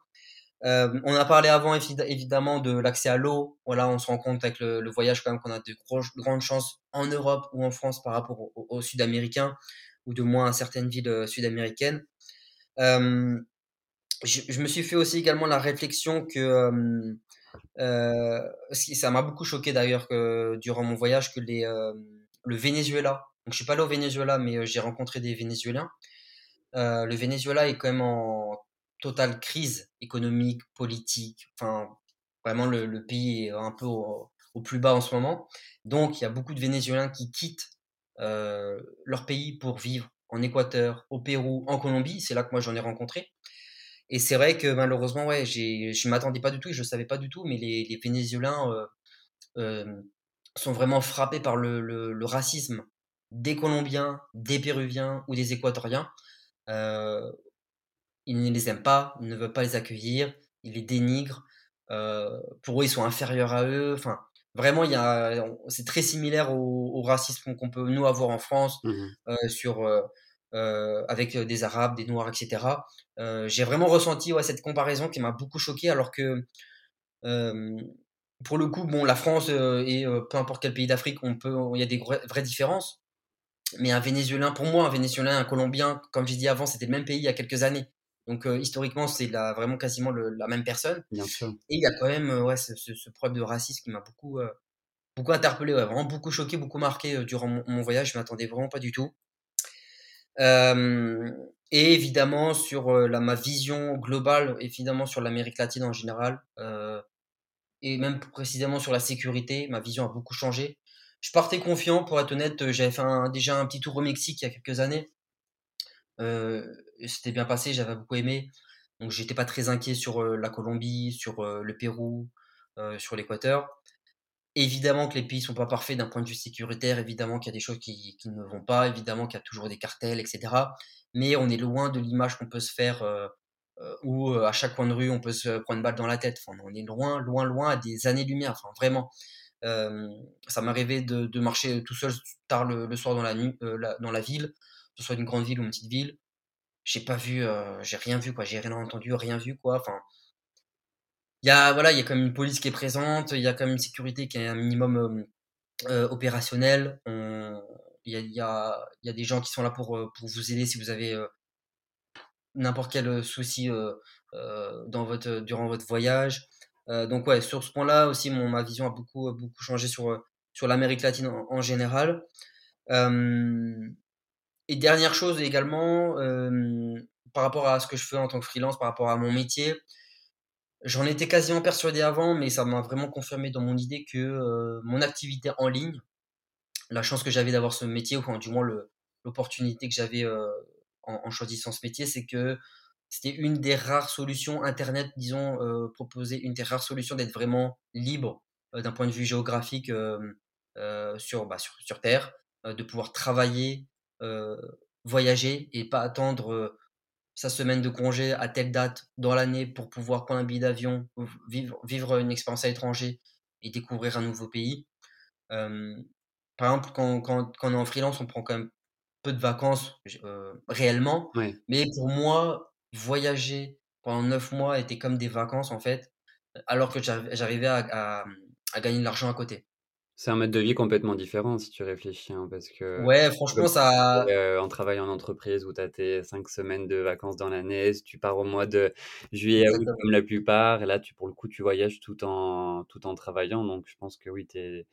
Euh, on a parlé avant évidemment de l'accès à l'eau. Voilà, on se rend compte avec le, voyage quand même qu'on a de, grandes chances en Europe ou en France par rapport aux Sud-Américains ou de moins à certaines villes euh, sud-américaines. Euh, je, me suis fait aussi également la réflexion que ça m'a beaucoup choqué d'ailleurs que durant mon voyage que les, le Venezuela. Donc je suis pas allé au Venezuela, mais j'ai rencontré des Vénézuéliens le Venezuela est quand même en totale crise économique, politique. Enfin, vraiment, le, pays est un peu au, plus bas en ce moment. Donc, il y a beaucoup de Vénézuéliens qui quittent euh, leur pays pour vivre en Équateur, au Pérou, en Colombie. C'est là que moi j'en ai rencontré. Et c'est vrai que malheureusement, ouais, je ne m'attendais pas du tout je ne savais pas du tout, mais les, les Vénézuéliens euh, sont vraiment frappés par le, le, racisme des Colombiens, des Péruviens ou des Équatoriens. Euh, ils ne les aiment pas, ils ne veulent pas les accueillir, ils les dénigrent. Euh, pour eux, ils sont inférieurs à eux. Enfin, vraiment, il y a, c'est très similaire au, racisme qu'on peut nous avoir en France mmh euh, sur avec des Arabes, des Noirs, etc. j'ai vraiment ressenti ouais, cette comparaison qui m'a beaucoup choqué, alors que pour le coup, bon, la France et peu importe quel pays d'Afrique, on peut, il y a des vraies différences. Mais un Vénézuélien, pour moi, un Vénézuélien, un Colombien, comme j'ai dit avant, c'était le même pays il y a quelques années. Donc euh, historiquement, c'est vraiment quasiment la même personne. Bien sûr. Et il y a quand même euh, ouais, ce, ce, problème de racisme qui m'a beaucoup, euh, beaucoup interpellé, ouais, vraiment beaucoup choqué, beaucoup marqué durant mon, voyage. Je m'attendais vraiment pas du tout. et évidemment sur la, ma vision globale, évidemment sur l'Amérique latine en général, et même précisément sur la sécurité, ma vision a beaucoup changé je partais confiant, pour être honnête. J'avais fait déjà un petit tour au Mexique il y a quelques années. C'était bien passé, j'avais beaucoup aimé. Donc j'étais pas très inquiet sur la Colombie, sur le Pérou, sur l'Équateur. Évidemment que les pays sont pas parfaits d'un point de vue sécuritaire, évidemment qu'il y a des choses qui, ne vont pas, évidemment qu'il y a toujours des cartels, etc. Mais on est loin de l'image qu'on peut se faire où à chaque coin de rue on peut se prendre une balle dans la tête. Enfin, on est loin, loin, loin à des années-lumière. Enfin, vraiment. Ça m'arrivait de, de, marcher tout seul tard le, soir dans la, nuit, dans la ville, ce soit une grande ville ou une petite ville. J'ai pas vu, euh, j'ai rien vu, quoi. J'ai rien entendu, rien vu, quoi. Enfin, il y a, voilà, il y a quand même une police qui est présente, il y a quand même une sécurité qui est un minimum opérationnel. Il y a, y, a, y a des gens qui sont là pour, pour vous aider si vous avez n'importe quel souci dans votre, durant votre voyage. Euh, donc ouais, sur ce point-là aussi, mon, ma vision a beaucoup, beaucoup changé sur, euh, sur l'Amérique latine en, général. Euh, et dernière chose également, par rapport à ce que je fais en tant que freelance, par rapport à mon métier, j'en étais quasiment persuadé avant, mais ça m'a vraiment confirmé dans mon idée que mon activité en ligne, la chance que j'avais d'avoir ce métier, ou du moins l'opportunité que j'avais en, choisissant ce métier, c'est que c'était une des rares solutions Internet, disons, proposer une des rares solutions d'être vraiment libre d'un point de vue géographique bah, sur, Terre, de pouvoir travailler, voyager et pas attendre sa semaine de congé à telle date dans l'année pour pouvoir prendre un billet d'avion, vivre, vivre une expérience à l'étranger et découvrir un nouveau pays. par exemple, quand, quand, quand, on est en freelance, on prend quand même peu de vacances réellement. Mais pour moi, voyager pendant neuf mois était comme des vacances en fait, alors que j'arrivais à, à, gagner de l'argent à côté. C'est un mode de vie complètement différent si tu réfléchis, hein, parce que ouais, franchement ça. Euh, en travaillant en entreprise où tu as tes cinq semaines de vacances dans l'année, tu pars au mois de juillet à août comme la plupart, et là tu pour le coup tu voyages tout en tout en travaillant, donc je pense que oui, tu es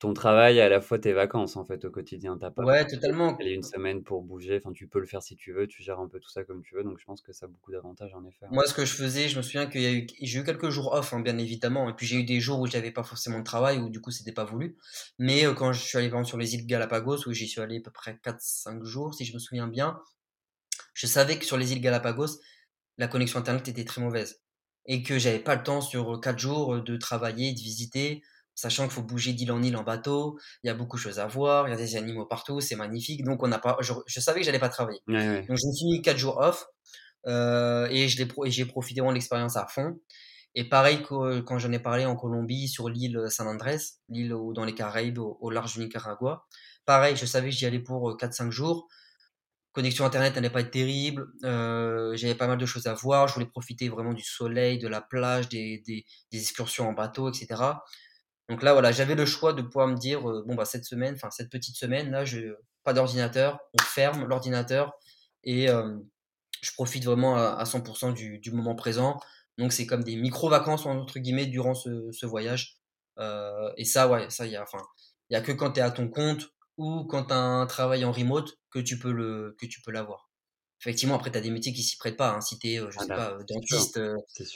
ton travail et à la fois tes vacances, en fait, au quotidien. Tu as pas Ouais, totalement. caler une semaine pour bouger. Enfin, tu peux le faire si tu veux, tu gères un peu tout ça comme tu veux, donc je pense que ça a beaucoup d'avantages, en effet, ouais. Moi, ce que je faisais, je me souviens qu'il y a eu j'ai eu quelques jours off, hein, bien évidemment et puis j'ai eu des jours où j'avais pas forcément de travail, où du coup, c'était pas voulu. Mais, heu, quand je suis allé, par exemple, sur les îles Galapagos, où j'y suis allé à peu près 4-5 jours, si je me souviens bien, je savais que sur les îles Galapagos, la connexion internet était très mauvaise et que j'avais pas le temps sur, heu, 4 jours, heu, de travailler, de visiter, sachant qu'il faut bouger d'île en île en bateau. Il y a beaucoup de choses à voir, il y a des animaux partout, c'est magnifique, donc on n'a pas je je savais que j'allais pas travailler. Ouais, ouais. Donc je me suis mis 4 jours off, heu et j'ai profité vraiment de l'expérience à fond et pareil que quand j'en ai parlé en Colombie sur l'île, San Andrés, l'île dans les Caraïbes, au au large du Nicaragua. Pareil, je savais que j'y allais pour, heu, 4-5 jours. Connexion internet allait pas être terrible, heu, j'avais pas mal de choses à voir, je voulais profiter vraiment du soleil, de la plage, des des des excursions en bateau et cetera. Donc là, voilà, j'avais le choix de pouvoir me dire, heu: «Bon, bah, cette semaine, enfin cette petite semaine-là, je pas d'ordinateur, on ferme l'ordinateur et hem, je profite vraiment à à 100 du du moment présent». Donc c'est comme des «micro vacances» entre guillemets durant ce voyage, heu et ça, ouais, ça, il y a enfin, a que quand tu es à ton compte ou quand tu as un travail en remote que tu peux l'avoir. Effectivement, après tu as des métiers qui s'y prêtent pas, hein. Si tu es, je Ah sais bah, pas, dentiste,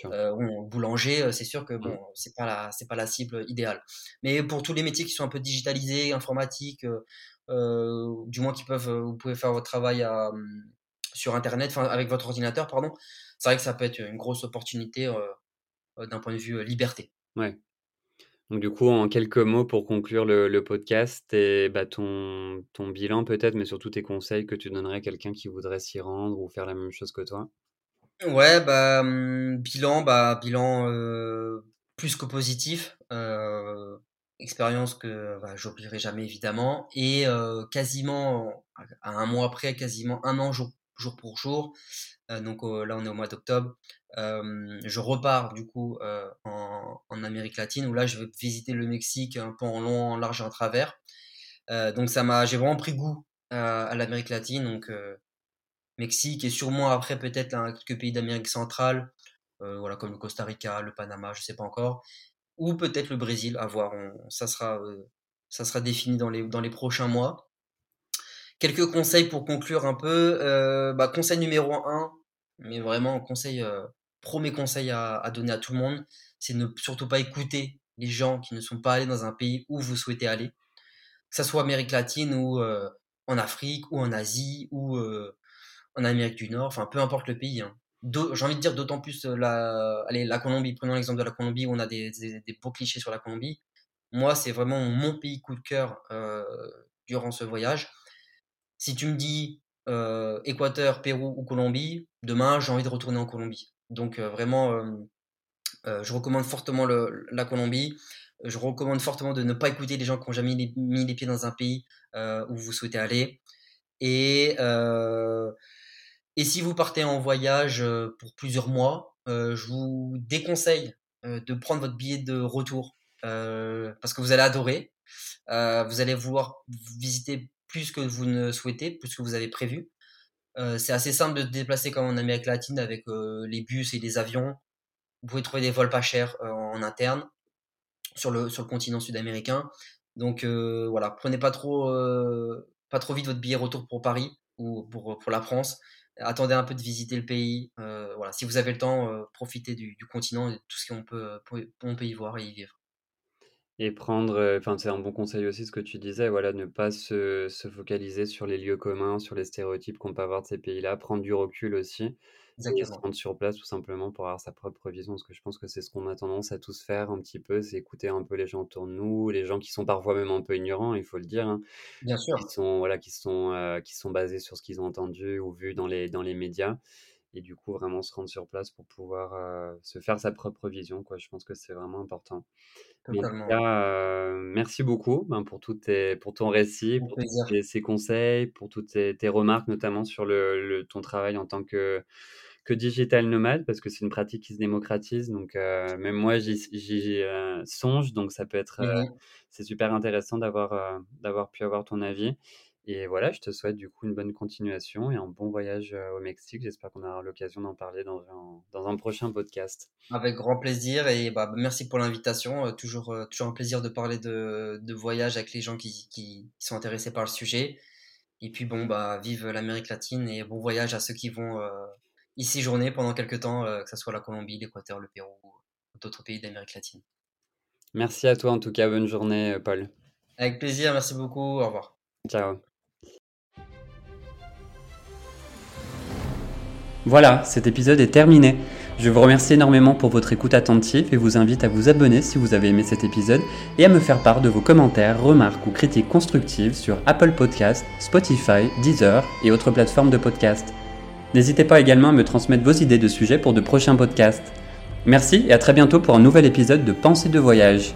bon, boulanger, c'est sûr que Mmh. bon, c'est pas la c'est pas la cible idéale. Mais pour tous les métiers qui sont un peu digitalisés, informatiques, du moins qui peuvent, vous pouvez faire votre travail à, mmh, sur internet, enfin avec votre ordinateur, pardon. C'est vrai que ça peut être une grosse opportunité, d'un point de vue, liberté. Ouais. Donc du coup, en quelques mots pour conclure le podcast et bah, ton bilan peut-être, mais surtout tes conseils que tu donnerais à quelqu'un qui voudrait s'y rendre ou faire la même chose que toi? Ouais, bah, mmh, bilan, bah, bilan, plus que positif, expérience que, bah, j'oublierai jamais évidemment et quasiment à 1 mois près, quasiment 1 an jour pour jour, donc heu, là on est au mois d'octobre, hem, je repars du coup, heu, en Amérique latine où là je vais visiter le Mexique un peu en long, en large et en travers, donc ça m'a j'ai vraiment pris goût à l'Amérique latine. Donc Mexique et sûrement après peut-être quelques pays d'Amérique centrale, voilà comme le Costa Rica, le Panama, je sais pas encore. Ou peut-être le Brésil, à voir, ça sera, ça sera défini dans les dans les prochains mois. Quelques conseils pour conclure un peu, heu, bah, conseil numéro 1, mais vraiment conseil, heu, 1er conseil à donner à tout le monde, c'est ne surtout pas écouter les gens qui ne sont pas allés dans un pays où vous souhaitez aller. Que ça soit Amérique latine ou, heu, en Afrique ou en Asie ou, en Amérique du Nord, enfin peu importe le pays, hein. J'ai envie de dire d'autant plus, la Colombie, prenons l'exemple de la Colombie où on a des beaux clichés sur la Colombie. Moi, c'est vraiment mon pays coup de cœur, durant ce voyage. Si tu me dis, Équateur, Pérou ou Colombie, demain j'ai envie de retourner en Colombie. Donc vraiment, je recommande fortement la Colombie. Je recommande fortement de ne pas écouter les gens qui ont jamais mis les pieds dans un pays, où vous souhaitez aller et si vous partez en voyage, pour plusieurs mois, je vous déconseille, de prendre votre billet de retour, parce que vous allez adorer. Vous allez vouloir visiter plus que vous ne souhaitez, plus que vous avez prévu. Heu, c'est assez simple de se déplacer comme en Amérique latine avec, heu, les bus et les avions. Vous pouvez trouver des vols pas chers, heu, en interne sur le continent sud-américain. Donc voilà, prenez pas trop, pas trop vite votre billet retour pour Paris ou pour, la France. Attendez un peu de visiter le pays, voilà, si vous avez le temps, profitez du continent et tout ce qu'on peut on peut y voir et y vivre. Et prendre, heu, enfin, c'est un bon conseil aussi ce que tu disais, voilà, ne pas se se focaliser sur les lieux communs, sur les stéréotypes qu'on peut avoir de ces pays-là, prendre du recul aussi et se Exactement. rendre sur place tout simplement pour avoir sa propre vision. Parce que je pense que c'est ce qu'on a tendance à tous faire un petit peu, c'est écouter un peu les gens autour de nous, les gens qui sont parfois même un peu ignorants, il faut le dire, hein. Bien Qui sûr. sont, voilà, qui sont, heu, qui sont basés sur ce qu'ils ont entendu ou vu dans les dans les médias et du coup, vraiment se rendre sur place pour pouvoir, heu, se faire sa propre vision, quoi. Je pense que c'est vraiment important. Mais tout heu, merci beaucoup, ben, pour tes pour ton récit, pour tous tes ces conseils, pour toutes tes tes remarques, notamment sur le le ton travail en tant que que digital nomade, parce que c'est une pratique qui se démocratise. Donc heu, même moi, j'y songe, donc ça peut être, Mmh mh. c'est super intéressant d'avoir, d'avoir pu avoir ton avis Et voilà, je te souhaite du coup une bonne continuation et un bon voyage au Mexique. J'espère qu'on aura l'occasion d'en parler dans un, dans un, prochain podcast. Avec grand plaisir et bah, merci pour l'invitation. toujours, toujours un plaisir de parler de, de voyage avec les gens qui, qui, sont intéressés par le sujet. Et puis bon, bah, vive l'Amérique latine et bon voyage à ceux qui vont y séjourner pendant quelques temps, que ce soit la Colombie, l'Équateur, le Pérou ou d'autres pays d'Amérique latine. Merci à toi en tout cas, bonne journée Paul. Avec plaisir, merci beaucoup, au revoir. Ciao. Voilà, cet épisode est terminé. Je vous remercie énormément pour votre écoute attentive et vous invite à vous abonner si vous avez aimé cet épisode et à me faire part de vos commentaires, remarques ou critiques constructives sur Apple Podcast, Spotify, Deezer et autres plateformes de podcast. N'hésitez pas également à me transmettre vos idées de sujets pour de prochains podcasts. Merci et à très bientôt pour un nouvel épisode de Pensée de voyage.